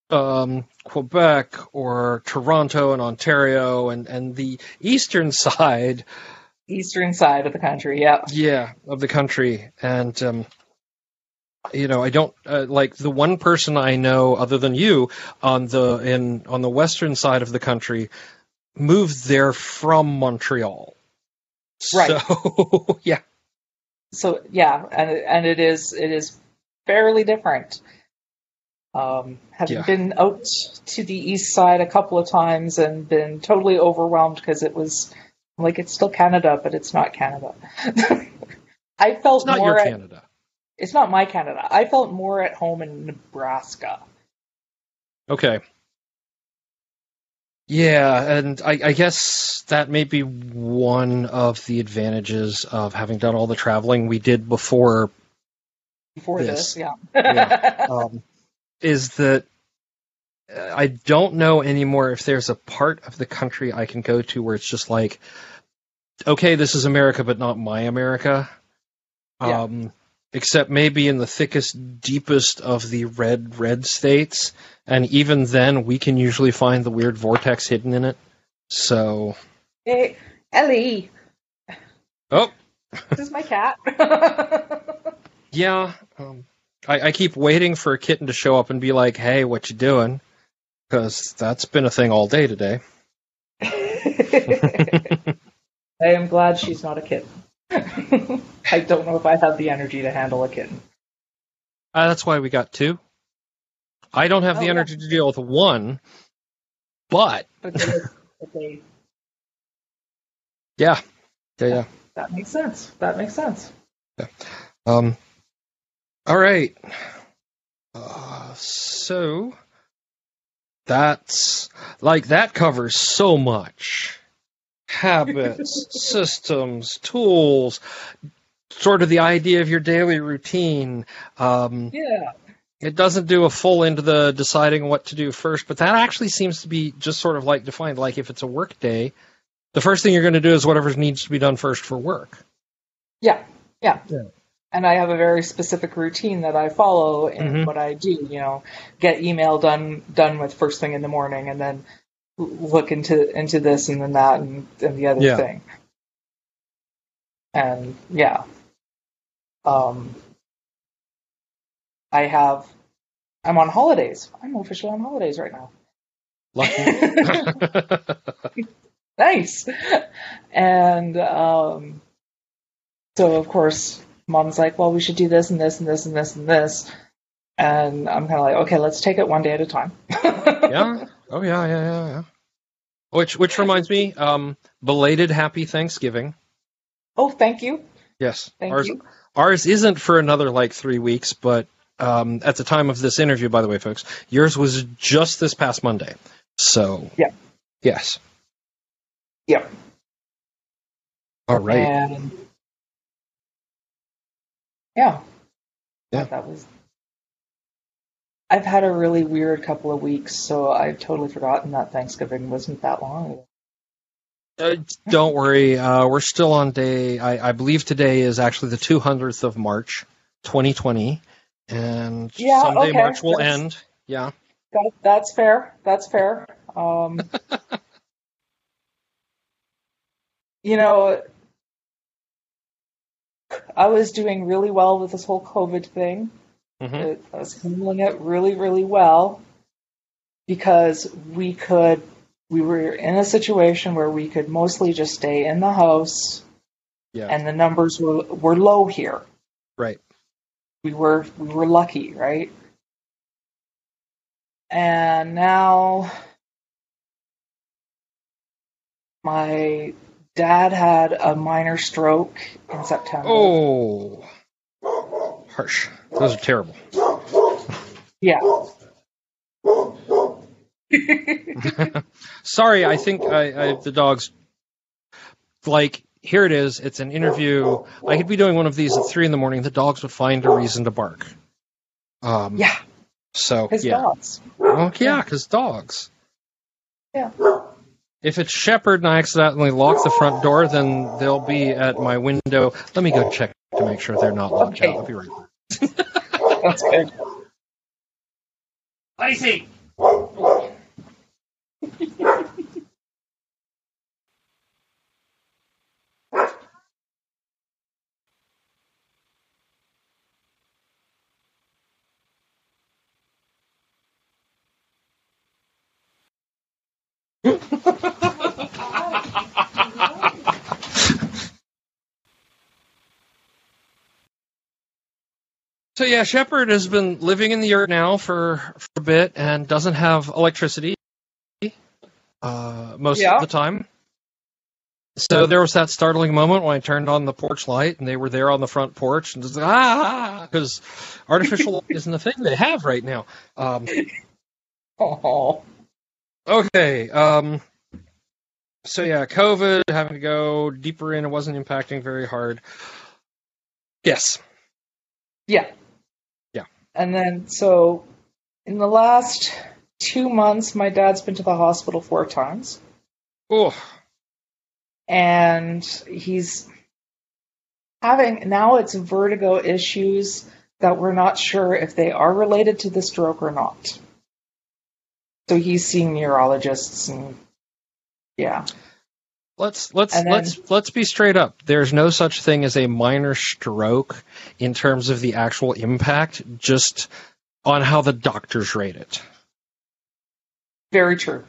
[SPEAKER 1] um Quebec or Toronto and Ontario and and the eastern side
[SPEAKER 3] Eastern side of the country, yeah.
[SPEAKER 1] yeah of the country and um you know i don't uh, like the one person i know other than you on the in on the western side of the country moved there from montreal
[SPEAKER 3] Right.
[SPEAKER 1] so yeah
[SPEAKER 3] So yeah, and and it is it is fairly different. Um, having
[SPEAKER 1] Yeah.
[SPEAKER 3] been out to the east side a couple of times and been totally overwhelmed because it was like it's still Canada, but it's not Canada. I felt
[SPEAKER 1] it's not
[SPEAKER 3] more
[SPEAKER 1] your
[SPEAKER 3] at,
[SPEAKER 1] canada
[SPEAKER 3] it's not my Canada. I felt more at home in Nebraska.
[SPEAKER 1] okay yeah and I, I guess that may be one of the advantages of having done all the traveling we did before
[SPEAKER 3] Before
[SPEAKER 1] This.
[SPEAKER 3] this, yeah.
[SPEAKER 1] Yeah. um, is that I don't know anymore if there's a part of the country I can go to where it's just like, okay, this is America, but not my America.
[SPEAKER 3] Yeah.
[SPEAKER 1] Um, except maybe in the thickest, deepest of the red, red states. And even then, we can usually find the weird vortex hidden in it. So,
[SPEAKER 3] Hey, Ellie,
[SPEAKER 1] oh,
[SPEAKER 3] this is my cat.
[SPEAKER 1] yeah. Um, I, I keep waiting for a kitten to show up and be like, hey, what you doing? Because that's been a thing all day today.
[SPEAKER 3] I am glad she's not a kitten. I don't know if I have the energy to handle a kitten.
[SPEAKER 1] Uh, that's why we got two. I don't have
[SPEAKER 3] Oh,
[SPEAKER 1] the
[SPEAKER 3] yeah.
[SPEAKER 1] energy to deal with one, but
[SPEAKER 3] But they, but they,
[SPEAKER 1] yeah, yeah, yeah.
[SPEAKER 3] that makes sense. That makes sense.
[SPEAKER 1] Um, all right. Uh, so that's like that covers so much habits, systems, tools, sort of the idea of your daily routine. Um,
[SPEAKER 3] Yeah.
[SPEAKER 1] It doesn't do a full into the deciding what to do first, but that actually seems to be just sort of like defined. Like if it's a work day, the first thing you're going to do is whatever needs to be done first for work.
[SPEAKER 3] Yeah. Yeah.
[SPEAKER 1] Yeah.
[SPEAKER 3] And I have a very specific routine that I follow in
[SPEAKER 1] Mhm.
[SPEAKER 3] what I do. You know, get email done done with first thing in the morning, and then look into into this and then that and, and the other
[SPEAKER 1] Yeah.
[SPEAKER 3] thing. And yeah, um, I have. I'm on holidays. I'm officially on holidays right now.
[SPEAKER 1] Lucky.
[SPEAKER 3] nice. And um, so, of course, mom's like, well, we should do this and this and this and this and this. And I'm kind of like, okay, let's take it one day at a time.
[SPEAKER 1] yeah. Oh yeah, yeah, yeah, yeah. Which which reminds me, um, belated happy Thanksgiving.
[SPEAKER 3] Oh, thank you.
[SPEAKER 1] Yes.
[SPEAKER 3] Thank
[SPEAKER 1] ours
[SPEAKER 3] you.
[SPEAKER 1] Ours isn't for another like three weeks, but um, at the time of this interview, by the way, folks, yours was just this past Monday. So,
[SPEAKER 3] Yeah.
[SPEAKER 1] yes,
[SPEAKER 3] Yep.
[SPEAKER 1] all right.
[SPEAKER 3] And yeah.
[SPEAKER 1] Yeah.
[SPEAKER 3] That was I've had a really weird couple of weeks, so I've totally forgotten that Thanksgiving wasn't that long ago.
[SPEAKER 1] Uh, don't worry, uh, we're still on day. I, I believe today is actually the 200th of March, 2020, and
[SPEAKER 3] Yeah,
[SPEAKER 1] someday
[SPEAKER 3] okay,
[SPEAKER 1] March will
[SPEAKER 3] that's-
[SPEAKER 1] end. Yeah.
[SPEAKER 3] That, that's fair. That's fair. Um, you know, I was doing really well with this whole COVID thing.
[SPEAKER 1] hmm
[SPEAKER 3] I was handling it really, really well because we could, we were in a situation where we could mostly just stay in the house
[SPEAKER 1] Yeah.
[SPEAKER 3] and the numbers were, were low here.
[SPEAKER 1] right.
[SPEAKER 3] We were, we were lucky, right? And now my dad had a minor stroke in September.
[SPEAKER 1] Oh, harsh. Those are terrible.
[SPEAKER 3] Yeah.
[SPEAKER 1] Sorry, I think I, I the dogs. Like here it is. It's an interview. I could be doing one of these at three in the morning. The dogs would find a reason to bark. Um,
[SPEAKER 3] yeah,
[SPEAKER 1] So
[SPEAKER 3] his
[SPEAKER 1] yeah.
[SPEAKER 3] dogs.
[SPEAKER 1] Well, yeah, because dogs.
[SPEAKER 3] Yeah.
[SPEAKER 1] If it's Shepherd and I accidentally lock the front door, then they'll be at my window. Let me go check to make sure they're not locked
[SPEAKER 3] Okay.
[SPEAKER 1] out. I'll be right back.
[SPEAKER 3] That's good.
[SPEAKER 1] Lacey! So yeah, Shepard has been living in the earth now for, for a bit and doesn't have electricity uh, most
[SPEAKER 3] Yeah.
[SPEAKER 1] of the time. So there was that startling moment when I turned on the porch light and they were there on the front porch and just ah because artificial light isn't a thing they have right now. Um,
[SPEAKER 3] Oh,
[SPEAKER 1] okay. Um, so yeah, COVID having to go deeper in, it wasn't impacting very hard. Yes.
[SPEAKER 3] yeah. And then, so in the last two months, my dad's been to the hospital four times.
[SPEAKER 1] Oh,
[SPEAKER 3] and he's having now it's vertigo issues that we're not sure if they are related to the stroke or not. So he's seeing neurologists and yeah.
[SPEAKER 1] Let's let's
[SPEAKER 3] then-
[SPEAKER 1] let's let's be straight up. There's no such thing as a minor stroke in terms of the actual impact, just on how the doctors rate it.
[SPEAKER 3] Very true.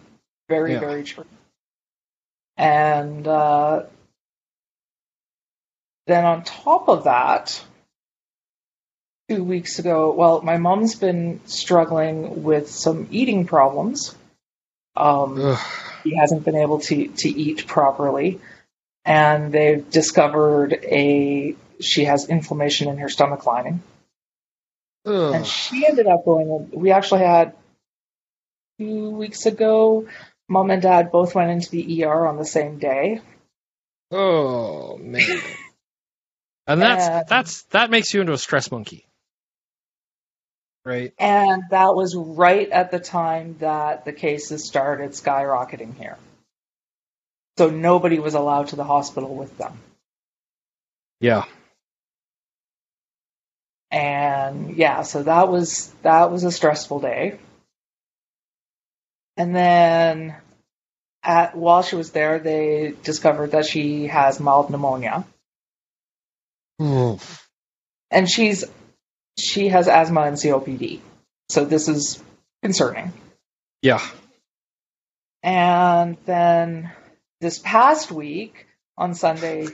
[SPEAKER 3] Very,
[SPEAKER 1] Yeah.
[SPEAKER 3] very true. And uh, then on top of that, two weeks ago, well, my mom's been struggling with some eating problems. Um, he hasn't been able to, to eat properly. And they've discovered a she has inflammation in her stomach lining.
[SPEAKER 1] Ugh.
[SPEAKER 3] And she ended up going. We actually had two weeks ago. Mom and dad both went into the ER on the same day.
[SPEAKER 1] Oh man. And that's
[SPEAKER 3] And-
[SPEAKER 1] that's that makes you into a stress monkey. Right?
[SPEAKER 3] And that was right at the time that the cases started skyrocketing here. So nobody was allowed to the hospital with them.
[SPEAKER 1] Yeah.
[SPEAKER 3] And yeah, so that was that was a stressful day. And then at while she was there, they discovered that she has mild pneumonia.
[SPEAKER 1] Oof.
[SPEAKER 3] and she's she has asthma and COPD. So this is concerning.
[SPEAKER 1] Yeah.
[SPEAKER 3] And then this past week on Sunday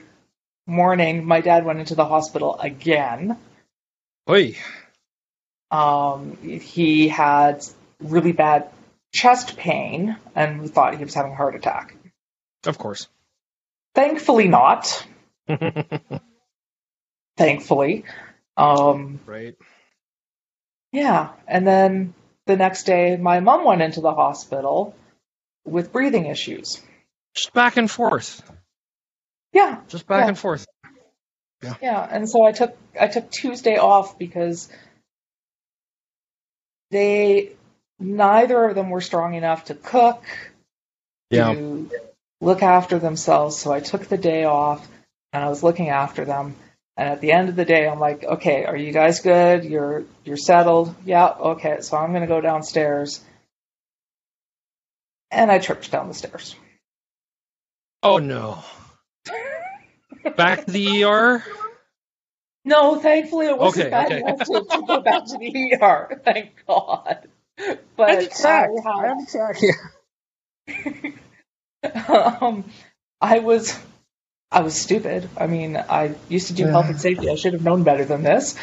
[SPEAKER 3] morning, my dad went into the hospital again.
[SPEAKER 1] Oi.
[SPEAKER 3] Um, he had really bad chest pain and we thought he was having a heart attack.
[SPEAKER 1] Of course.
[SPEAKER 3] Thankfully, not. thankfully. Um,
[SPEAKER 1] Right.
[SPEAKER 3] yeah, and then the next day, my mom went into the hospital with breathing issues.
[SPEAKER 1] Just back and forth.
[SPEAKER 3] Yeah,
[SPEAKER 1] Just back
[SPEAKER 3] Yeah.
[SPEAKER 1] and forth.
[SPEAKER 3] yeah, Yeah. and so I took I took Tuesday off because they neither of them were strong enough to cook,
[SPEAKER 1] Yeah.
[SPEAKER 3] to look after themselves. So I took the day off and I was looking after them. And at the end of the day, I'm like, okay, are you guys good? You're you're settled? Yeah, okay. So I'm gonna go downstairs. And I tripped down the stairs.
[SPEAKER 1] Oh no. Back to the ER.
[SPEAKER 3] No, thankfully it wasn't
[SPEAKER 1] Okay,
[SPEAKER 3] bad
[SPEAKER 1] okay.
[SPEAKER 3] enough to, to go back to the ER. Thank God. But I had, um, I was I was stupid. I mean, I used to do health and safety. I should have known better than this.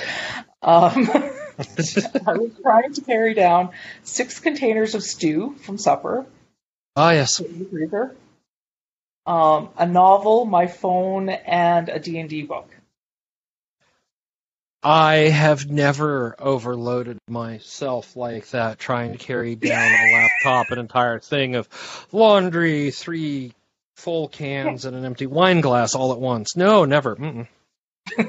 [SPEAKER 3] Um, I was trying to carry down six containers of stew from supper
[SPEAKER 1] Ah, yes.
[SPEAKER 3] in the freezer, um, a novel, my phone, and a D and D book.
[SPEAKER 1] I have never overloaded myself like that, trying to carry down a laptop, an entire thing of laundry, three full cans, and an empty wine glass all at once. No, never.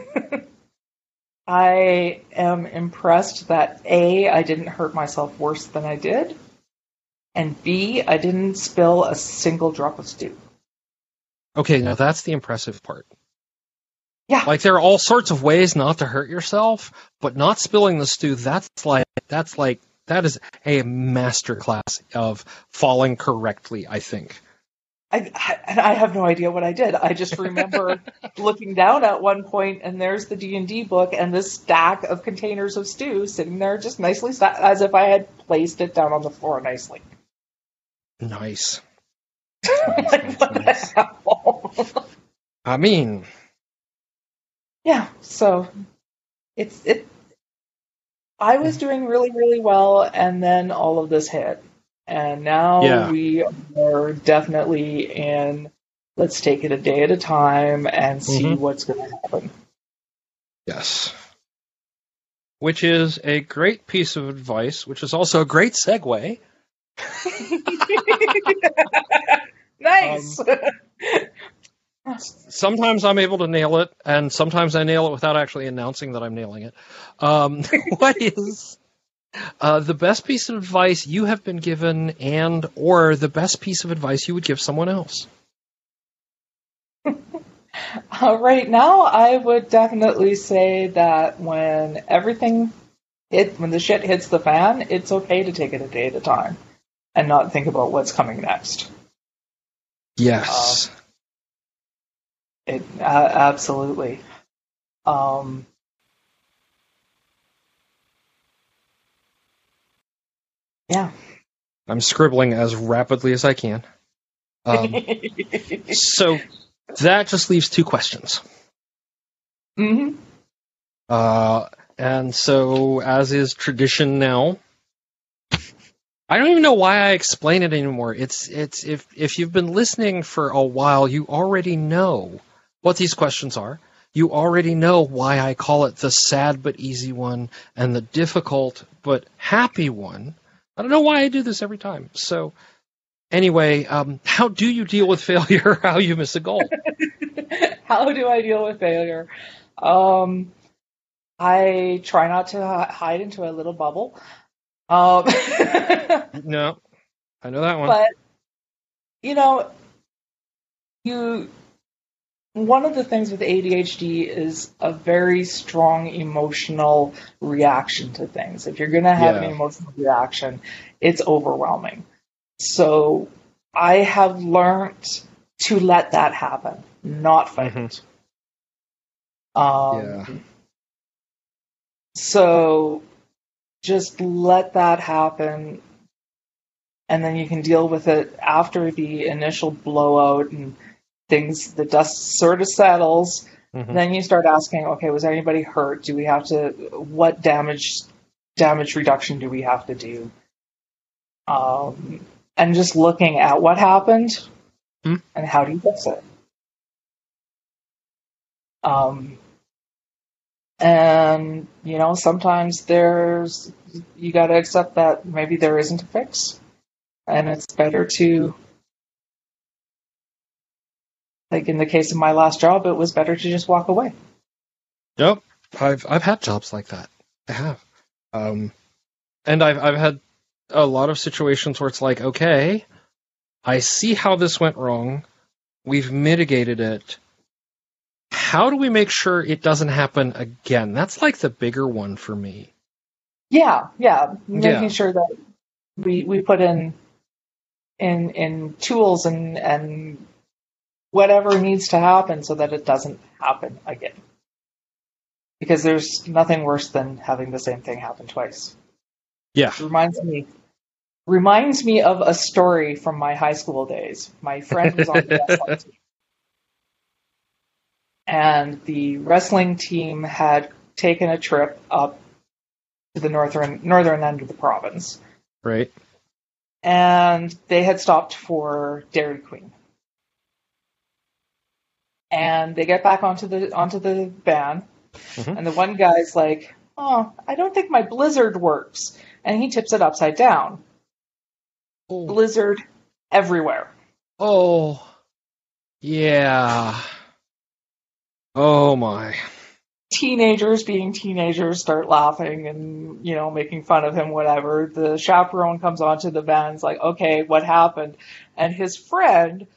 [SPEAKER 3] I am impressed that A, I didn't hurt myself worse than I did, and B, I didn't spill a single drop of stew.
[SPEAKER 1] Okay, now that's the impressive part.
[SPEAKER 3] Yeah.
[SPEAKER 1] Like there are all sorts of ways not to hurt yourself, but not spilling the stew, that's like that's like that is a masterclass of falling correctly, I think.
[SPEAKER 3] I, I, I have no idea what I did. I just remember looking down at one point, and there's the D and D book and this stack of containers of stew sitting there, just nicely sta- as if I had placed it down on the floor nicely.
[SPEAKER 1] Nice.
[SPEAKER 3] like, what the
[SPEAKER 1] nice.
[SPEAKER 3] hell?
[SPEAKER 1] I mean,
[SPEAKER 3] yeah. So it's it. I was doing really really well, and then all of this hit, and now
[SPEAKER 1] Yeah.
[SPEAKER 3] we are definitely in. Let's take it a day at a time and see
[SPEAKER 1] Mhm.
[SPEAKER 3] what's going to happen.
[SPEAKER 1] yes. Which is a great piece of advice, which is also a great segue.
[SPEAKER 3] nice.
[SPEAKER 1] Sometimes I'm able to nail it, and sometimes I nail it without actually announcing that I'm nailing it. Um, what is uh, the best piece of advice you have been given, and or the best piece of advice you would give someone else?
[SPEAKER 3] Uh, right now, I would definitely say that when everything hit, when the shit hits the fan, it's okay to take it a day at a time and not think about what's coming next.
[SPEAKER 1] Yes.
[SPEAKER 3] It uh, absolutely. Um, yeah.
[SPEAKER 1] I'm scribbling as rapidly as I can. Um, so that just leaves two questions.
[SPEAKER 3] hmm
[SPEAKER 1] Uh, and so, as is tradition now, I don't even know why I explain it anymore. It's it's if if you've been listening for a while, you already know what these questions are. You already know why I call it the sad but easy one and the difficult but happy one. I don't know why I do this every time. So, anyway, um, how do you deal with failure? How you miss a goal?
[SPEAKER 3] How do I deal with failure? Um, I try not to hide into a little bubble. Um,
[SPEAKER 1] no, I know that one.
[SPEAKER 3] but you know, you one of the things with ADHD is a very strong emotional reaction to things. If you're going to have an emotional reaction, it's overwhelming. So I have learned to let that happen, not fight
[SPEAKER 1] Mhm.
[SPEAKER 3] it. Um,
[SPEAKER 1] Yeah.
[SPEAKER 3] So just let that happen, and then you can deal with it after the initial blowout and things, the dust sort of settles.
[SPEAKER 1] Mhm.
[SPEAKER 3] Then you start asking, okay, was anybody hurt? Do we have to, what damage, damage reduction do we have to do? Um, and just looking at what happened
[SPEAKER 1] Hmm.
[SPEAKER 3] and how do you fix it? Um, And, you know, sometimes there's, you got to accept that maybe there isn't a fix. And it's better to, like in the case of my last job, it was better to just walk away.
[SPEAKER 1] Yep. I've I've had jobs like that. I have. Um and I've I've had a lot of situations where it's like, okay, I see how this went wrong. We've mitigated it. How do we make sure it doesn't happen again? That's like the bigger one for me.
[SPEAKER 3] Yeah, yeah, making
[SPEAKER 1] Yeah.
[SPEAKER 3] sure that we we put in in in tools and and whatever needs to happen so that it doesn't happen again. Because there's nothing worse than having the same thing happen twice.
[SPEAKER 1] Yeah.
[SPEAKER 3] It reminds me reminds me of a story from my high school days. My friend was on the wrestling team. And the wrestling team had taken a trip up to the northern northern end of the province.
[SPEAKER 1] Right.
[SPEAKER 3] And they had stopped for Dairy Queen. And they get back onto the onto the van,
[SPEAKER 1] Mhm.
[SPEAKER 3] and the one guy's like, "Oh, I don't think my blizzard works," and he tips it upside down.
[SPEAKER 1] Oh.
[SPEAKER 3] Blizzard everywhere.
[SPEAKER 1] oh. Yeah. Oh my.
[SPEAKER 3] Teenagers being teenagers start laughing and you know making fun of him. Whatever. The chaperone comes onto the van. Is like, "Okay, what happened?" And his friend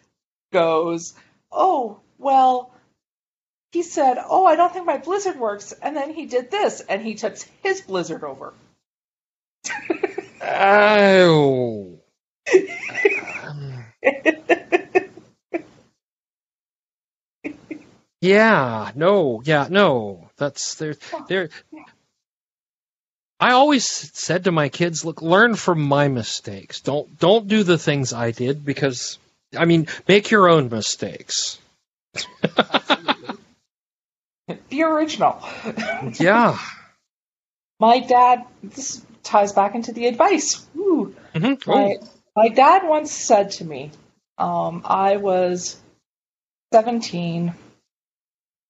[SPEAKER 3] goes, "Oh, well." He said, "Oh, I don't think my blizzard works," and then he did this, and he tips his blizzard over.
[SPEAKER 1] Oh. Um, yeah, no, yeah, no. That's there there I always said to my kids, look, learn from my mistakes. Don't don't do the things I did because I mean, make your own mistakes.
[SPEAKER 3] Be original.
[SPEAKER 1] Yeah.
[SPEAKER 3] My dad, this ties back into the advice.
[SPEAKER 1] Mhm.
[SPEAKER 3] My, my dad once said to me, um, I was 17,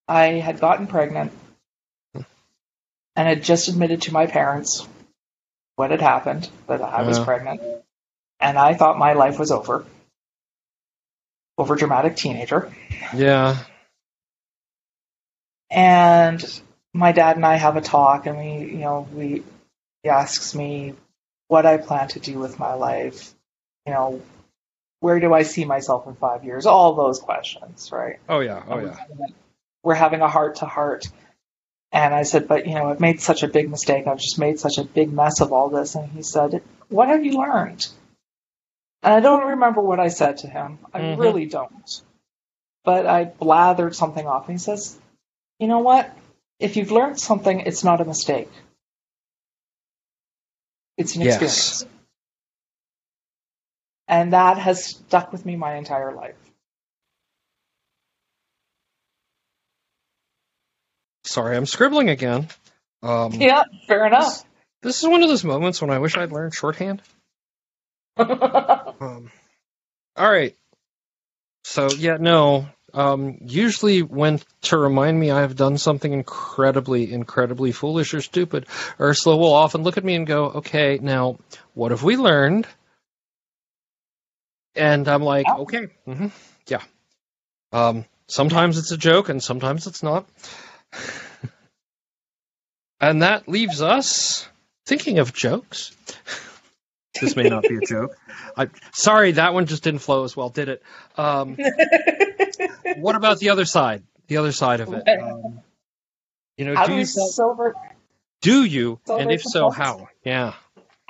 [SPEAKER 3] I had gotten pregnant, and had just admitted to my parents what had happened, that I was
[SPEAKER 1] Yeah.
[SPEAKER 3] pregnant, and I thought my life was over. Over dramatic teenager.
[SPEAKER 1] Yeah.
[SPEAKER 3] and my dad and I have a talk, and we, you know, we he asks me what I plan to do with my life. You know, where do I see myself in five years? All those questions, right?
[SPEAKER 1] Oh yeah. Oh yeah.
[SPEAKER 3] We're having a heart to heart. And I said, but you know, I've made such a big mistake. I've just made such a big mess of all this. And he said, what have you learned? And I don't remember what I said to him. I
[SPEAKER 1] Mhm.
[SPEAKER 3] really don't. But I blathered something off. And he says, you know what? If you've learned something, it's not a mistake. It's an
[SPEAKER 1] Yes.
[SPEAKER 3] experience. And that has stuck with me my entire life.
[SPEAKER 1] Sorry, I'm scribbling again. Um,
[SPEAKER 3] Yeah, fair enough.
[SPEAKER 1] This is one of those moments when I wish I'd learned shorthand. Um, all right. So yeah, no. Um, usually, when to remind me I have done something incredibly, incredibly foolish or stupid, Ursula will often look at me and go, "Okay, now what have we learned?" And I'm like,
[SPEAKER 3] Yeah.
[SPEAKER 1] "Okay, hmm yeah." Um, sometimes it's a joke, and sometimes it's not. and that leaves us thinking of jokes. this may not be a joke. I sorry, that one just didn't flow as well, did it? Um, what about the other side? The other side of it. Um, you know,
[SPEAKER 3] How
[SPEAKER 1] do you
[SPEAKER 3] silver?
[SPEAKER 1] do you, and if so, how? Yeah.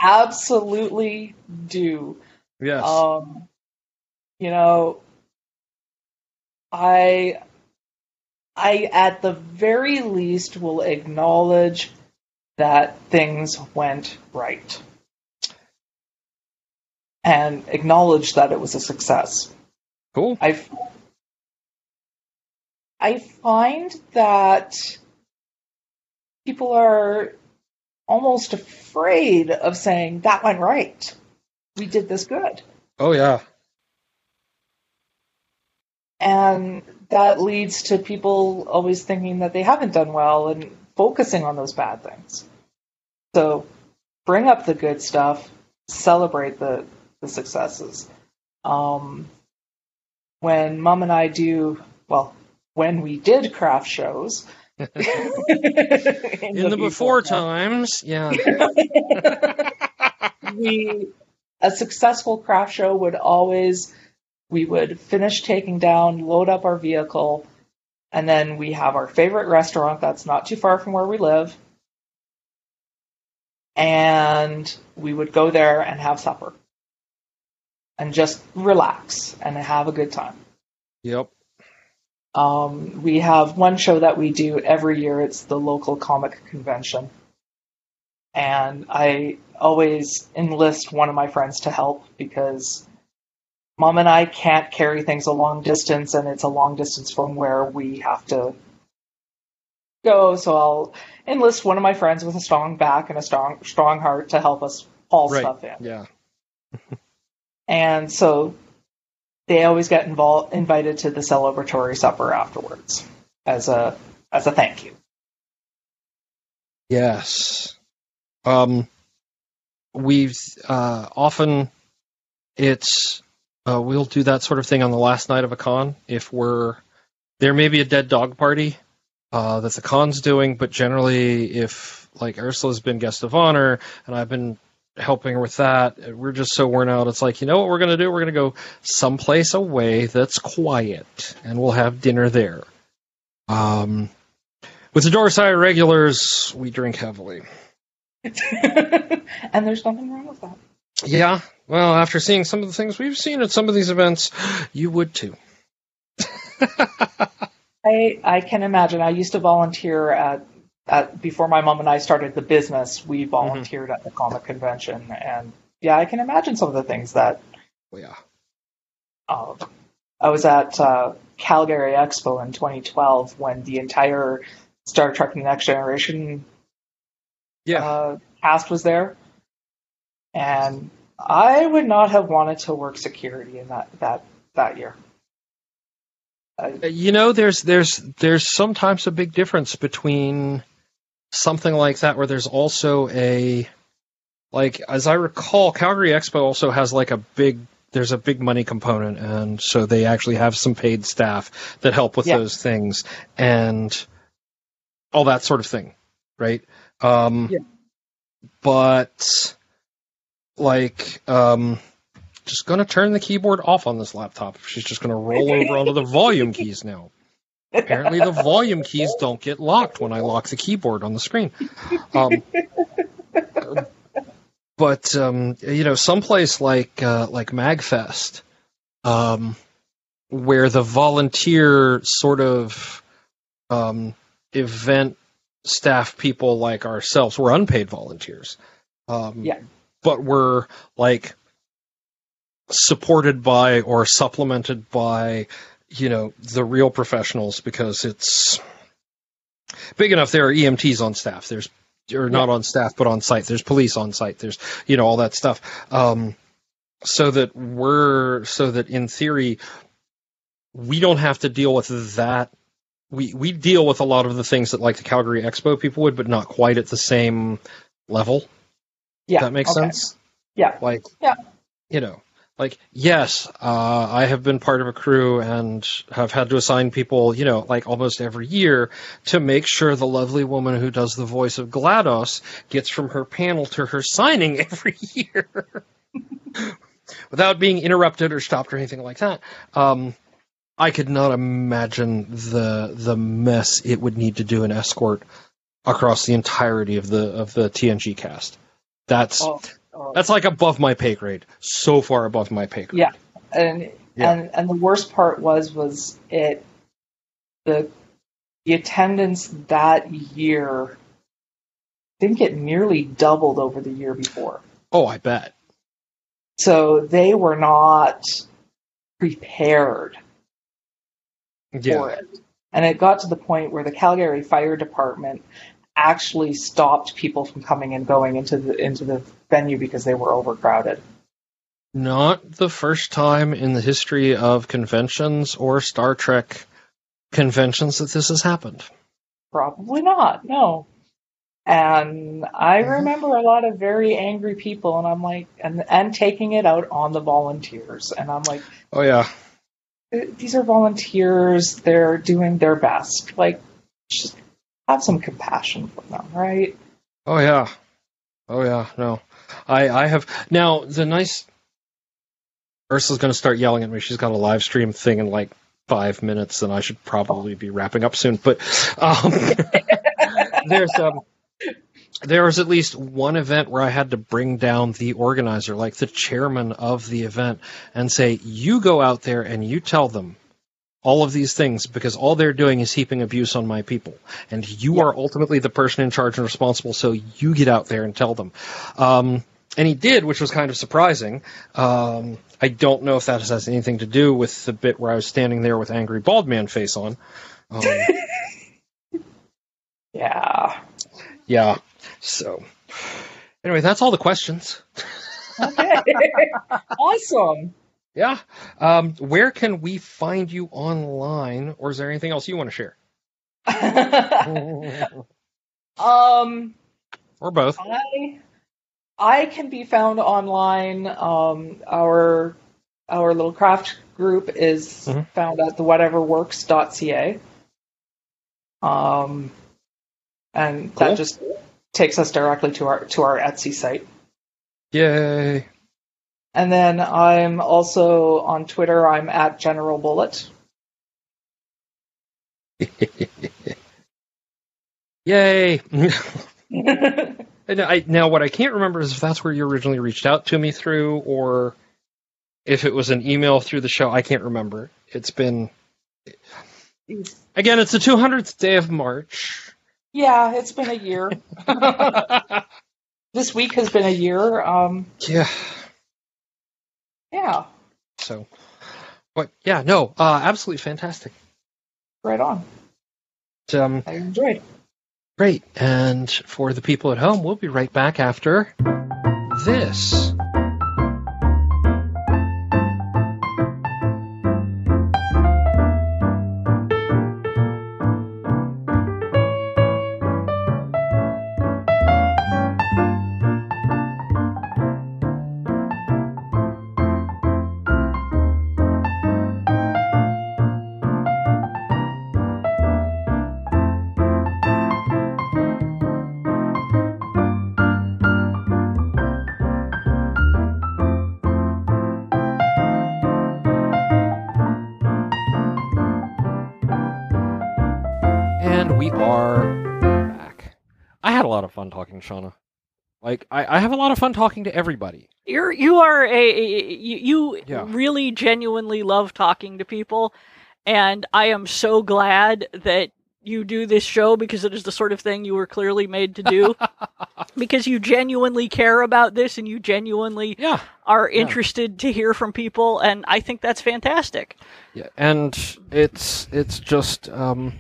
[SPEAKER 3] Absolutely do.
[SPEAKER 1] Yes.
[SPEAKER 3] Um, you know, I, I at the very least will acknowledge that things went right, and acknowledge that it was a success.
[SPEAKER 1] cool.
[SPEAKER 3] I, I find that people are almost afraid of saying that went right. We did this good.
[SPEAKER 1] Oh yeah.
[SPEAKER 3] And that leads to people always thinking that they haven't done well and focusing on those bad things. So bring up the good stuff, celebrate the, the successes. Um, when mom and I do, well, when we did craft shows, in,
[SPEAKER 1] In the before times, yeah.
[SPEAKER 3] we a successful craft show would always we would finish taking down, load up our vehicle, and then we have our favorite restaurant that's not too far from where we live. And we would go there and have supper. And just relax and have a good time.
[SPEAKER 1] Yep.
[SPEAKER 3] Um, we have one show that we do every year. It's the local comic convention. And I always enlist one of my friends to help because mom and I can't carry things a long distance and it's a long distance from where we have to go. So I'll enlist one of my friends with a strong back and a strong, strong heart to help us haul
[SPEAKER 1] Right.
[SPEAKER 3] stuff in.
[SPEAKER 1] Yeah.
[SPEAKER 3] And so they always get involved, invited to the celebratory supper afterwards as a as a thank you.
[SPEAKER 1] Yes. Um, we've uh, often it's uh, we'll do that sort of thing on the last night of a con if we're there may be a dead dog party uh, that the con's doing, but generally if like Ursula's been guest of honor and I've been helping with that, we're just so worn out. It's like you know what we're gonna do? We're gonna go someplace away that's quiet, and we'll have dinner there. Um, with the Dorsai Irregulars, we drink heavily.
[SPEAKER 3] and there's nothing wrong with that.
[SPEAKER 1] Yeah, well, after seeing some of the things we've seen at some of these events, you would too.
[SPEAKER 3] I I can imagine. I used to volunteer at at before my mom and I started the business. We volunteered at the comic convention, and yeah, I can imagine some of the things that
[SPEAKER 1] Well, yeah.
[SPEAKER 3] um, I was at uh, Calgary Expo in 2012 when the entire Star Trek: The Next Generation
[SPEAKER 1] Yeah.
[SPEAKER 3] uh, cast was there, and I would not have wanted to work security in that that that year.
[SPEAKER 1] You know, there's there's there's sometimes a big difference between something like that where there's also a like as I recall, Calgary Expo also has like a big there's a big money component and so they actually have some paid staff that help with
[SPEAKER 3] Yeah.
[SPEAKER 1] those things and all that sort of thing. Right? Um
[SPEAKER 3] Yeah.
[SPEAKER 1] but like um just to turn the keyboard off on this laptop. She's just to roll over onto the volume keys now. Apparently, the volume keys don't get locked when I lock the keyboard on the screen. Um, but um, you know, someplace like uh, like Magfest, um, where the volunteer sort of um, event staff people like ourselves, we're unpaid volunteers. Um,
[SPEAKER 3] Yeah.
[SPEAKER 1] But we're like supported by or supplemented by you know the real professionals because it's big enough there are EMTs on staff. There's or not on staff but on site. There's police on site. There's you know all that stuff. Um so that we're so that in theory we don't have to deal with that. We we deal with a lot of the things that like the Calgary Expo people would but not quite at the same level.
[SPEAKER 3] Yeah,
[SPEAKER 1] that makes
[SPEAKER 3] okay.
[SPEAKER 1] sense?
[SPEAKER 3] Yeah.
[SPEAKER 1] like
[SPEAKER 3] Yeah.
[SPEAKER 1] you know like yes uh, i have been part of a crew and have had to assign people you know like almost every year to make sure the lovely woman who does the voice of GLaDOS gets from her panel to her signing every year. Without being interrupted or stopped or anything like that um, i could not imagine the the mess it would need to do an escort across the entirety of the of the tng cast. That's
[SPEAKER 3] Oh, oh.
[SPEAKER 1] that's like above my pay grade. So far above my pay grade.
[SPEAKER 3] Yeah. and
[SPEAKER 1] Yeah.
[SPEAKER 3] and and the worst part was was it the the attendance that year I think it nearly doubled over the year before.
[SPEAKER 1] Oh, I bet.
[SPEAKER 3] So they were not prepared for it. And it got to the point where the Calgary Fire Department actually stopped people from coming and going into the into the venue because they were overcrowded.
[SPEAKER 1] Not the first time in the history of conventions or Star Trek conventions that this has happened.
[SPEAKER 3] Probably not. No. And I
[SPEAKER 1] Mhm.
[SPEAKER 3] remember a lot of very angry people, and I'm like, and and taking it out on the volunteers, and I'm like,
[SPEAKER 1] Oh yeah.
[SPEAKER 3] these are volunteers. They're doing their best. Like, just have some compassion for them, right?
[SPEAKER 1] Oh yeah. Oh yeah. No. I I have now the nice Ursula's going to start yelling at me. She's got a live stream thing in like five minutes, and I should probably be wrapping up soon. But um, there's um, there was at least one event where I had to bring down the organizer, like the chairman of the event, and say, "You go out there and you tell them." All of these things because all they're doing is heaping abuse on my people, and you
[SPEAKER 3] Yeah.
[SPEAKER 1] are ultimately the person in charge and responsible. So you get out there and tell them. Um, and he did, which was kind of surprising. Um, I don't know if that has anything to do with the bit where I was standing there with angry bald man face on. Um,
[SPEAKER 3] Yeah.
[SPEAKER 1] yeah. So anyway, that's all the questions.
[SPEAKER 3] Okay. awesome.
[SPEAKER 1] Yeah. Um, where can we find you online, or is there anything else you want to share?
[SPEAKER 3] um,
[SPEAKER 1] or both?
[SPEAKER 3] I I can be found online. Um, our our little craft group is
[SPEAKER 1] Mhm.
[SPEAKER 3] found at the whateverworks.ca. Um, and
[SPEAKER 1] Cool.
[SPEAKER 3] that just takes us directly to our to our Etsy site.
[SPEAKER 1] Yay.
[SPEAKER 3] And then I'm also on Twitter. I'm at General Bullet.
[SPEAKER 1] Yay. And I, now, what I can't remember is if that's where you originally reached out to me through, or if it was an email through the show. I can't remember. It's been again. It's the 200th day of March.
[SPEAKER 3] yeah, it's been a year. this week has been a year. Um,
[SPEAKER 1] yeah.
[SPEAKER 3] Yeah,
[SPEAKER 1] So, but yeah, no, uh, absolutely fantastic.
[SPEAKER 3] right on.
[SPEAKER 1] Um,
[SPEAKER 3] I enjoyed.
[SPEAKER 1] great. And for the people at home, we'll be right back after this. Lot of fun talking to Shauna. Like, I, I have a lot of fun talking to everybody.
[SPEAKER 2] You're you are a, you, you
[SPEAKER 1] Yeah.
[SPEAKER 2] really genuinely love talking to people, and I am so glad that you do this show because it is the sort of thing you were clearly made to do. because you genuinely care about this and you genuinely
[SPEAKER 1] Yeah.
[SPEAKER 2] are
[SPEAKER 1] Yeah.
[SPEAKER 2] interested to hear from people, and I think that's fantastic.
[SPEAKER 1] Yeah, and it's it's just um,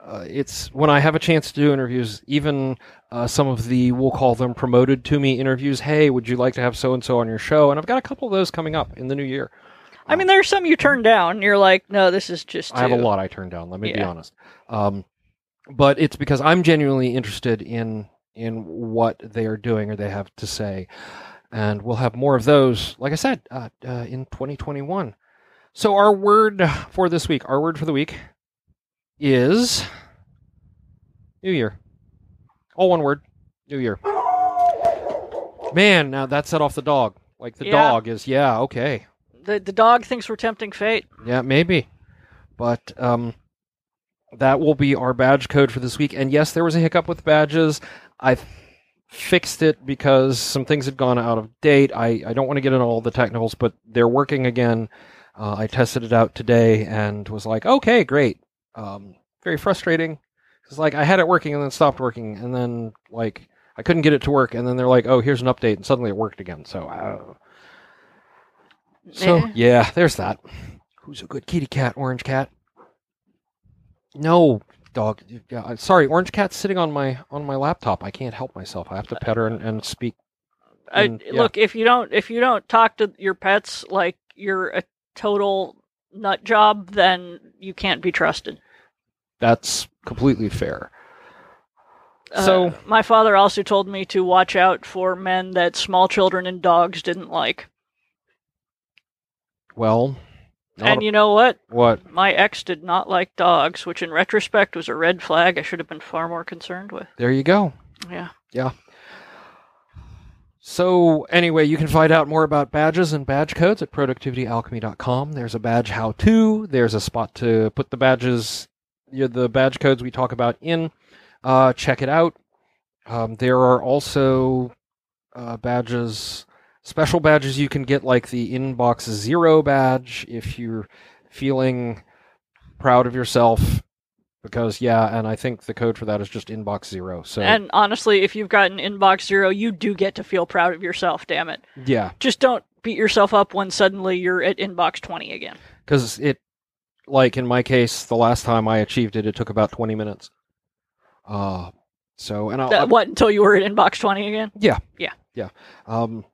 [SPEAKER 1] uh, it's when I have a chance to do interviews, even uh, some of the we'll call them promoted to me interviews. Hey, would you like to have so and so on your show? And I've got a couple of those coming up in the new year.
[SPEAKER 2] I mean, there's some you turn down. You're like, no, this is just.
[SPEAKER 1] I have a lot I turn down. Let me be honest. Um, but it's because I'm genuinely interested in in what they are doing or they have to say, and we'll have more of those. Like I said, uh, uh, in 2021. So our word for this week, our word for the week, is New Year. All one word. New Year. Man, now that set off the dog. Like the
[SPEAKER 2] Yeah.
[SPEAKER 1] dog is, yeah, okay.
[SPEAKER 2] The the dog thinks we're tempting fate.
[SPEAKER 1] Yeah, maybe. But um that will be our badge code for this week. And yes, there was a hiccup with badges. I fixed it because some things had gone out of date. I, I don't want to get into all the technicals, but they're working again. Uh, I tested it out today and was like, okay, great. Um, very frustrating. It's like I had it working and then stopped working, and then like I couldn't get it to work, and then they're like, oh, here's an update, and suddenly it worked again. So, uh, so
[SPEAKER 2] Eh.
[SPEAKER 1] yeah, there's that. Who's a good kitty cat? Orange cat. No, dog. Yeah, I'm sorry, orange cat's sitting on my on my laptop. I can't help myself. I have to pet her and, and speak.
[SPEAKER 2] I,
[SPEAKER 1] And, yeah.
[SPEAKER 2] Look, if you don't if you don't talk to your pets like you're a total nut job, then you can't be trusted.
[SPEAKER 1] That's completely fair.
[SPEAKER 2] Uh,
[SPEAKER 1] So-
[SPEAKER 2] my father also told me to watch out for men that small children and dogs didn't like.
[SPEAKER 1] Well,
[SPEAKER 2] and you know what?
[SPEAKER 1] what?
[SPEAKER 2] My ex did not like dogs, which in retrospect was a red flag I should have been far more concerned with.
[SPEAKER 1] There you go.
[SPEAKER 2] Yeah. Yeah.
[SPEAKER 1] So anyway, you can find out more about badges and badge codes at productivityalchemy.com. There's a badge how-to. There's a spot to put the badges, the badge codes we talk about in. Uh, check it out. Um, there are also uh, badges, special badges you can get, like the Inbox Zero badge, if you're feeling proud of yourself. Because yeah, and I think the code for that is just Inbox Zero. So
[SPEAKER 2] And honestly, if you've gotten inbox zero, you do get to feel proud of yourself, damn it.
[SPEAKER 1] yeah,
[SPEAKER 2] Just don't beat yourself up when suddenly you're at inbox 20 again.
[SPEAKER 1] because it like in my case the last time i achieved it it took about 20 minutes uh so and
[SPEAKER 2] That-
[SPEAKER 1] i'll
[SPEAKER 2] what, until you were at inbox 20 again? Yeah. Yeah. Yeah.
[SPEAKER 1] Um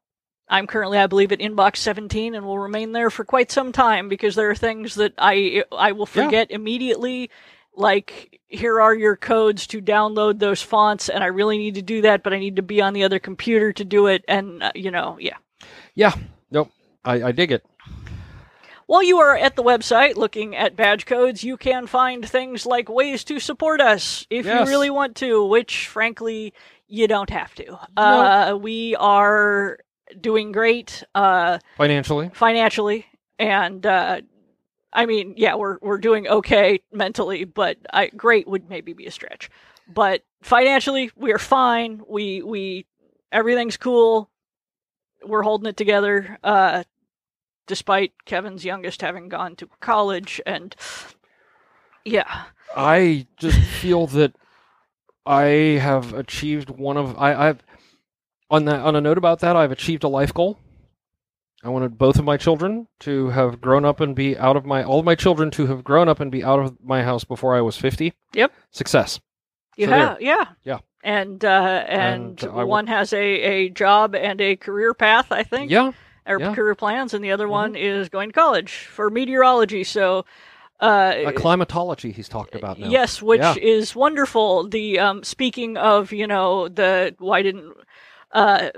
[SPEAKER 2] I'm currently, I believe, at inbox 17 and will remain there for quite some time because there are things that I I will
[SPEAKER 1] Yeah.
[SPEAKER 2] forget immediately. Like, here are your codes to download those fonts, and I really need to do that, but I need to be on the other computer to do it. And, uh, you know, yeah. Yeah. Nope.
[SPEAKER 1] I i dig it
[SPEAKER 2] While you are at the website looking at badge codes, you can find things like ways to support us if
[SPEAKER 1] Yes.
[SPEAKER 2] you really want to, which, frankly, you don't have to. Uh, we are doing great. Uh,
[SPEAKER 1] financially
[SPEAKER 2] financially and uh I mean, yeah, we're we're doing okay mentally, but I great would maybe be a stretch. But financially, we are fine. We we everything's cool. We're holding it together uh despite Kevin's youngest having gone to college and yeah.
[SPEAKER 1] i just feel that i have achieved one of i i've on that on a note about that i've achieved a life goal I wanted both of my children to have grown up and be out of my all of my children to have grown up and be out of my house before I was 50.
[SPEAKER 2] Yep.
[SPEAKER 1] Success.
[SPEAKER 2] You
[SPEAKER 1] So
[SPEAKER 2] have yeah.
[SPEAKER 1] Yeah.
[SPEAKER 2] And uh and,
[SPEAKER 1] And I will-
[SPEAKER 2] one has a a job and a career path, I think.
[SPEAKER 1] Yeah.
[SPEAKER 2] Or
[SPEAKER 1] Yeah.
[SPEAKER 2] career plans, and the other
[SPEAKER 1] Mhm.
[SPEAKER 2] one is going to college for meteorology. So, uh,
[SPEAKER 1] A climatology he's talked about now.
[SPEAKER 2] yes, which
[SPEAKER 1] Yeah.
[SPEAKER 2] is wonderful. The um, speaking of, you know, the why didn't uh,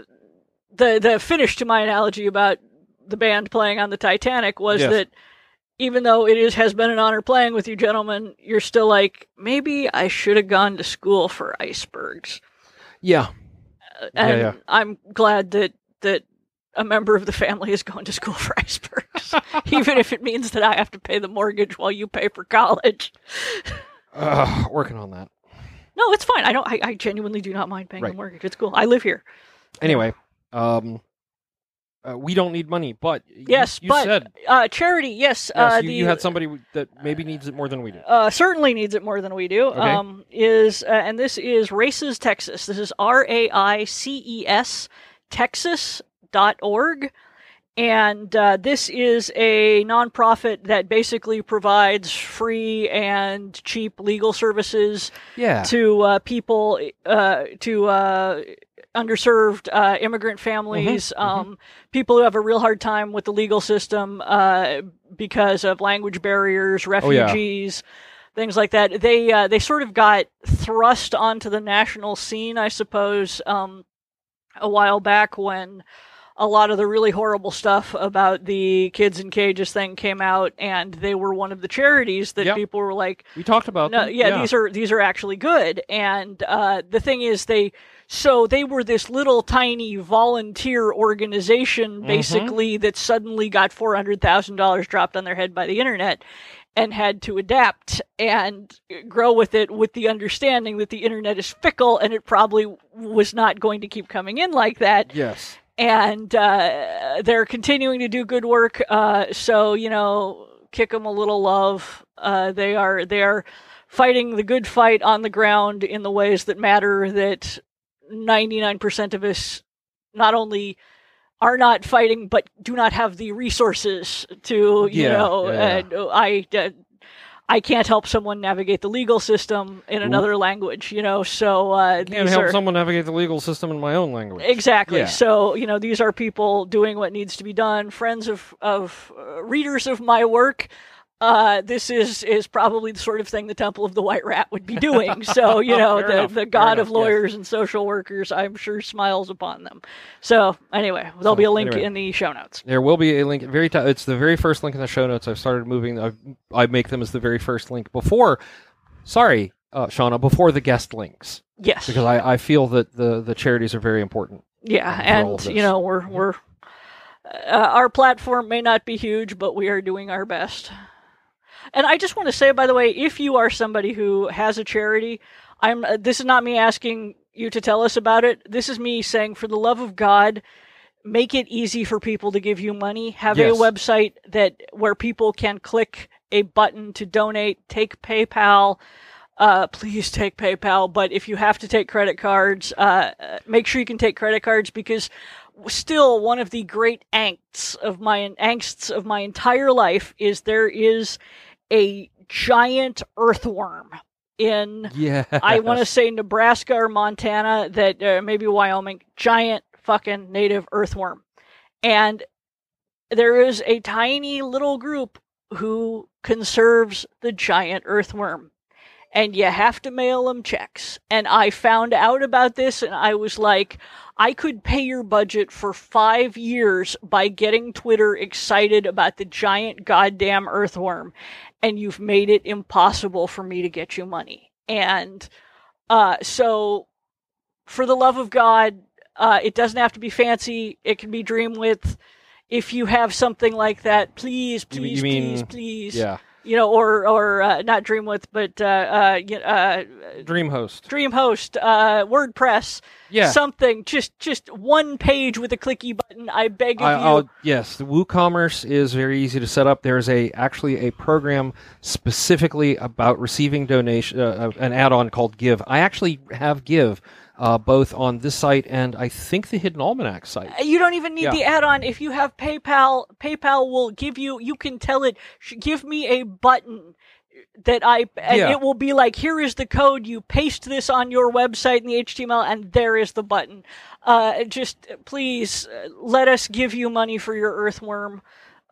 [SPEAKER 2] the the finish to my analogy about the band playing on the Titanic was
[SPEAKER 1] Yes.
[SPEAKER 2] that. Even though it is has been an honor playing with you, gentlemen, you're still like maybe I should have gone to school for icebergs.
[SPEAKER 1] Yeah.
[SPEAKER 2] Uh,
[SPEAKER 1] Yeah,
[SPEAKER 2] and
[SPEAKER 1] yeah.
[SPEAKER 2] I'm glad that that a member of the family is going to school for icebergs, even if it means that I have to pay the mortgage while you pay for college.
[SPEAKER 1] Uh, working on that.
[SPEAKER 2] No, it's fine. I don't. I, I genuinely do not mind paying
[SPEAKER 1] Right.
[SPEAKER 2] the mortgage. It's cool. I live here.
[SPEAKER 1] Anyway, um, uh, we don't need money, but
[SPEAKER 2] Yes,
[SPEAKER 1] you,
[SPEAKER 2] but
[SPEAKER 1] said
[SPEAKER 2] uh, charity. Yes,
[SPEAKER 1] yes,
[SPEAKER 2] uh,
[SPEAKER 1] you,
[SPEAKER 2] the,
[SPEAKER 1] you had somebody that maybe needs it more than we do.
[SPEAKER 2] uh, certainly needs it more than we do.
[SPEAKER 1] Okay.
[SPEAKER 2] Um, is uh, and this is RAICES Texas. This is R A I C E S Texas.org. And uh, this is a nonprofit that basically provides free and cheap legal services
[SPEAKER 1] Yeah.
[SPEAKER 2] to uh, people, uh, to uh, underserved uh, immigrant families,
[SPEAKER 1] mhm.
[SPEAKER 2] um, people who have a real hard time with the legal system uh, because of language barriers,
[SPEAKER 1] Oh, yeah.
[SPEAKER 2] refugees, things like that. They uh, they sort of got thrust onto the national scene, I suppose, um, a while back when a lot of the really horrible stuff about the kids in cages thing came out, and they were one of the charities that
[SPEAKER 1] Yep.
[SPEAKER 2] people were like,
[SPEAKER 1] we talked about
[SPEAKER 2] no,
[SPEAKER 1] them.
[SPEAKER 2] yeah, these are these are actually good. And uh, the thing is, they so they were this little tiny volunteer organization,
[SPEAKER 1] Mhm.
[SPEAKER 2] basically that suddenly got four hundred thousand dollars dropped on their head by the internet. And had to adapt and grow with it with the understanding that the internet is fickle and it probably was not going to keep coming in like that
[SPEAKER 1] Yes.
[SPEAKER 2] And uh, they're continuing to do good work. Uh, so you know, kick them a little love. Uh, they are they are fighting the good fight on the ground in the ways that matter. That ninety nine percent of us not only are not fighting, but do not have the resources to you
[SPEAKER 1] Yeah,
[SPEAKER 2] know.
[SPEAKER 1] yeah, yeah.
[SPEAKER 2] And I. I can't help someone navigate the legal system in another language, you know. So uh,
[SPEAKER 1] Can't
[SPEAKER 2] these
[SPEAKER 1] help
[SPEAKER 2] are
[SPEAKER 1] someone navigate the legal system in my own language.
[SPEAKER 2] Exactly.
[SPEAKER 1] Yeah.
[SPEAKER 2] So you know, these are people doing what needs to be done. Friends of of uh, readers of my work. Uh, this is is probably the sort of thing the Temple of the White Rat would be doing. So you know, the
[SPEAKER 1] enough,
[SPEAKER 2] the god
[SPEAKER 1] enough,
[SPEAKER 2] of
[SPEAKER 1] yes.
[SPEAKER 2] lawyers and social workers, I'm sure, smiles upon them. So anyway, there'll
[SPEAKER 1] So,
[SPEAKER 2] be a link
[SPEAKER 1] anyway.
[SPEAKER 2] in the show notes.
[SPEAKER 1] There will be a link. Very, t- it's the very first link in the show notes. I've started moving. I, I make them as the very first link before. Sorry, uh, Shauna, before the guest links,
[SPEAKER 2] Yes.
[SPEAKER 1] because I, I feel that the the charities are very important.
[SPEAKER 2] Yeah, and you know we're we're uh, our platform may not be huge, but we are doing our best. And I just want to say, by the way, if you are somebody who has a charity, I'm. Uh, this is not me asking you to tell us about it. This is me saying, for the love of God, make it easy for people to give you money. Have
[SPEAKER 1] Yes.
[SPEAKER 2] a website that where people can click a button to donate. Take PayPal. Uh, please take PayPal. But if you have to take credit cards, uh, uh, make sure you can take credit cards because still one of the great angsts of my angsts of my entire life is there is a giant earthworm in
[SPEAKER 1] Yeah,
[SPEAKER 2] I want to say Nebraska or Montana, that uh, maybe Wyoming, giant fucking native earthworm. And there is a tiny little group who conserves the giant earthworm. And you have to mail them checks. And I found out about this and I was like, I could pay your budget for five years by getting Twitter excited about the giant goddamn earthworm. And you've made it impossible for me to get you money. And uh, so, for the love of God, uh, it doesn't have to be fancy. It can be dream with. If you have something like that, please, please,
[SPEAKER 1] you mean-
[SPEAKER 2] please, please,
[SPEAKER 1] yeah.
[SPEAKER 2] You know, or or uh, not dream with, but uh, uh, uh,
[SPEAKER 1] DreamHost.
[SPEAKER 2] DreamHost, uh, WordPress,
[SPEAKER 1] Yeah,
[SPEAKER 2] something. Just just one page with a clicky button. I beg of
[SPEAKER 1] I,
[SPEAKER 2] you.
[SPEAKER 1] I'll, yes, the WooCommerce is very easy to set up. There's a actually a program specifically about receiving donation, uh, an add-on called Give. I actually have Give uh, both on this site and I think the Hidden Almanac site.
[SPEAKER 2] You don't even need
[SPEAKER 1] Yeah.
[SPEAKER 2] the add-on. If you have PayPal, PayPal will give you. You can tell it, give me a button that I, and
[SPEAKER 1] Yeah.
[SPEAKER 2] it will be like, here is the code. You paste this on your website in the HTML, and there is the button. Uh, just uh, please uh, let us give you money for your earthworm.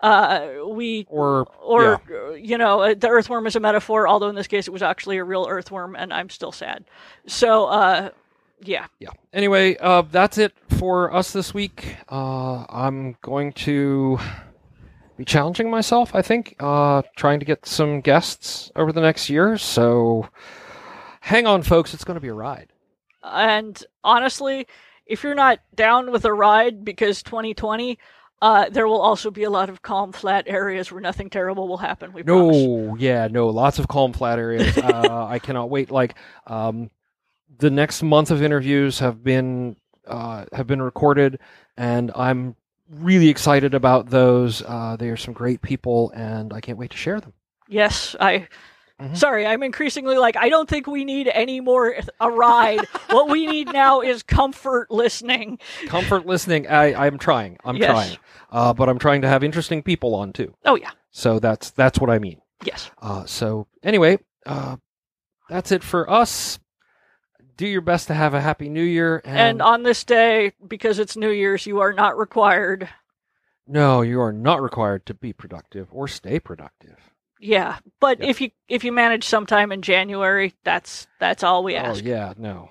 [SPEAKER 2] Uh, we
[SPEAKER 1] Or
[SPEAKER 2] or uh, you know uh, the earthworm is a metaphor although in this case it was actually a real earthworm and i'm still sad so uh yeah
[SPEAKER 1] yeah. Anyway, uh, that's it for us this week. Uh, I'm going to be challenging myself. I think uh, trying to get some guests over the next year. So hang on, folks. It's going to be a ride.
[SPEAKER 2] And honestly, if you're not down with a ride because 2020, uh, there will also be a lot of calm, flat areas where nothing terrible will happen. We promise.
[SPEAKER 1] No, yeah, no, lots of calm, flat areas. uh, I cannot wait. Like, um, the next month of interviews have been uh, have been recorded, and I'm really excited about those. Uh, they are some great people, and I can't wait to share them.
[SPEAKER 2] Yes, I.
[SPEAKER 1] Mhm.
[SPEAKER 2] Sorry, I'm increasingly like I don't think we need any more a ride. what we need now is comfort listening.
[SPEAKER 1] Comfort listening. I, I'm trying. I'm
[SPEAKER 2] Yes.
[SPEAKER 1] trying. Uh, but I'm trying to have interesting people on too.
[SPEAKER 2] Oh yeah,
[SPEAKER 1] So that's that's what I mean.
[SPEAKER 2] yes.
[SPEAKER 1] Uh, so anyway, uh, that's it for us. Do your best to have a happy New Year, and,
[SPEAKER 2] And on this day, because it's New Year's, you are not required.
[SPEAKER 1] no, you are not required to be productive or stay productive.
[SPEAKER 2] Yeah, but
[SPEAKER 1] Yeah.
[SPEAKER 2] if you if you manage sometime in January, that's that's all we ask.
[SPEAKER 1] Oh
[SPEAKER 2] ask.
[SPEAKER 1] yeah, no,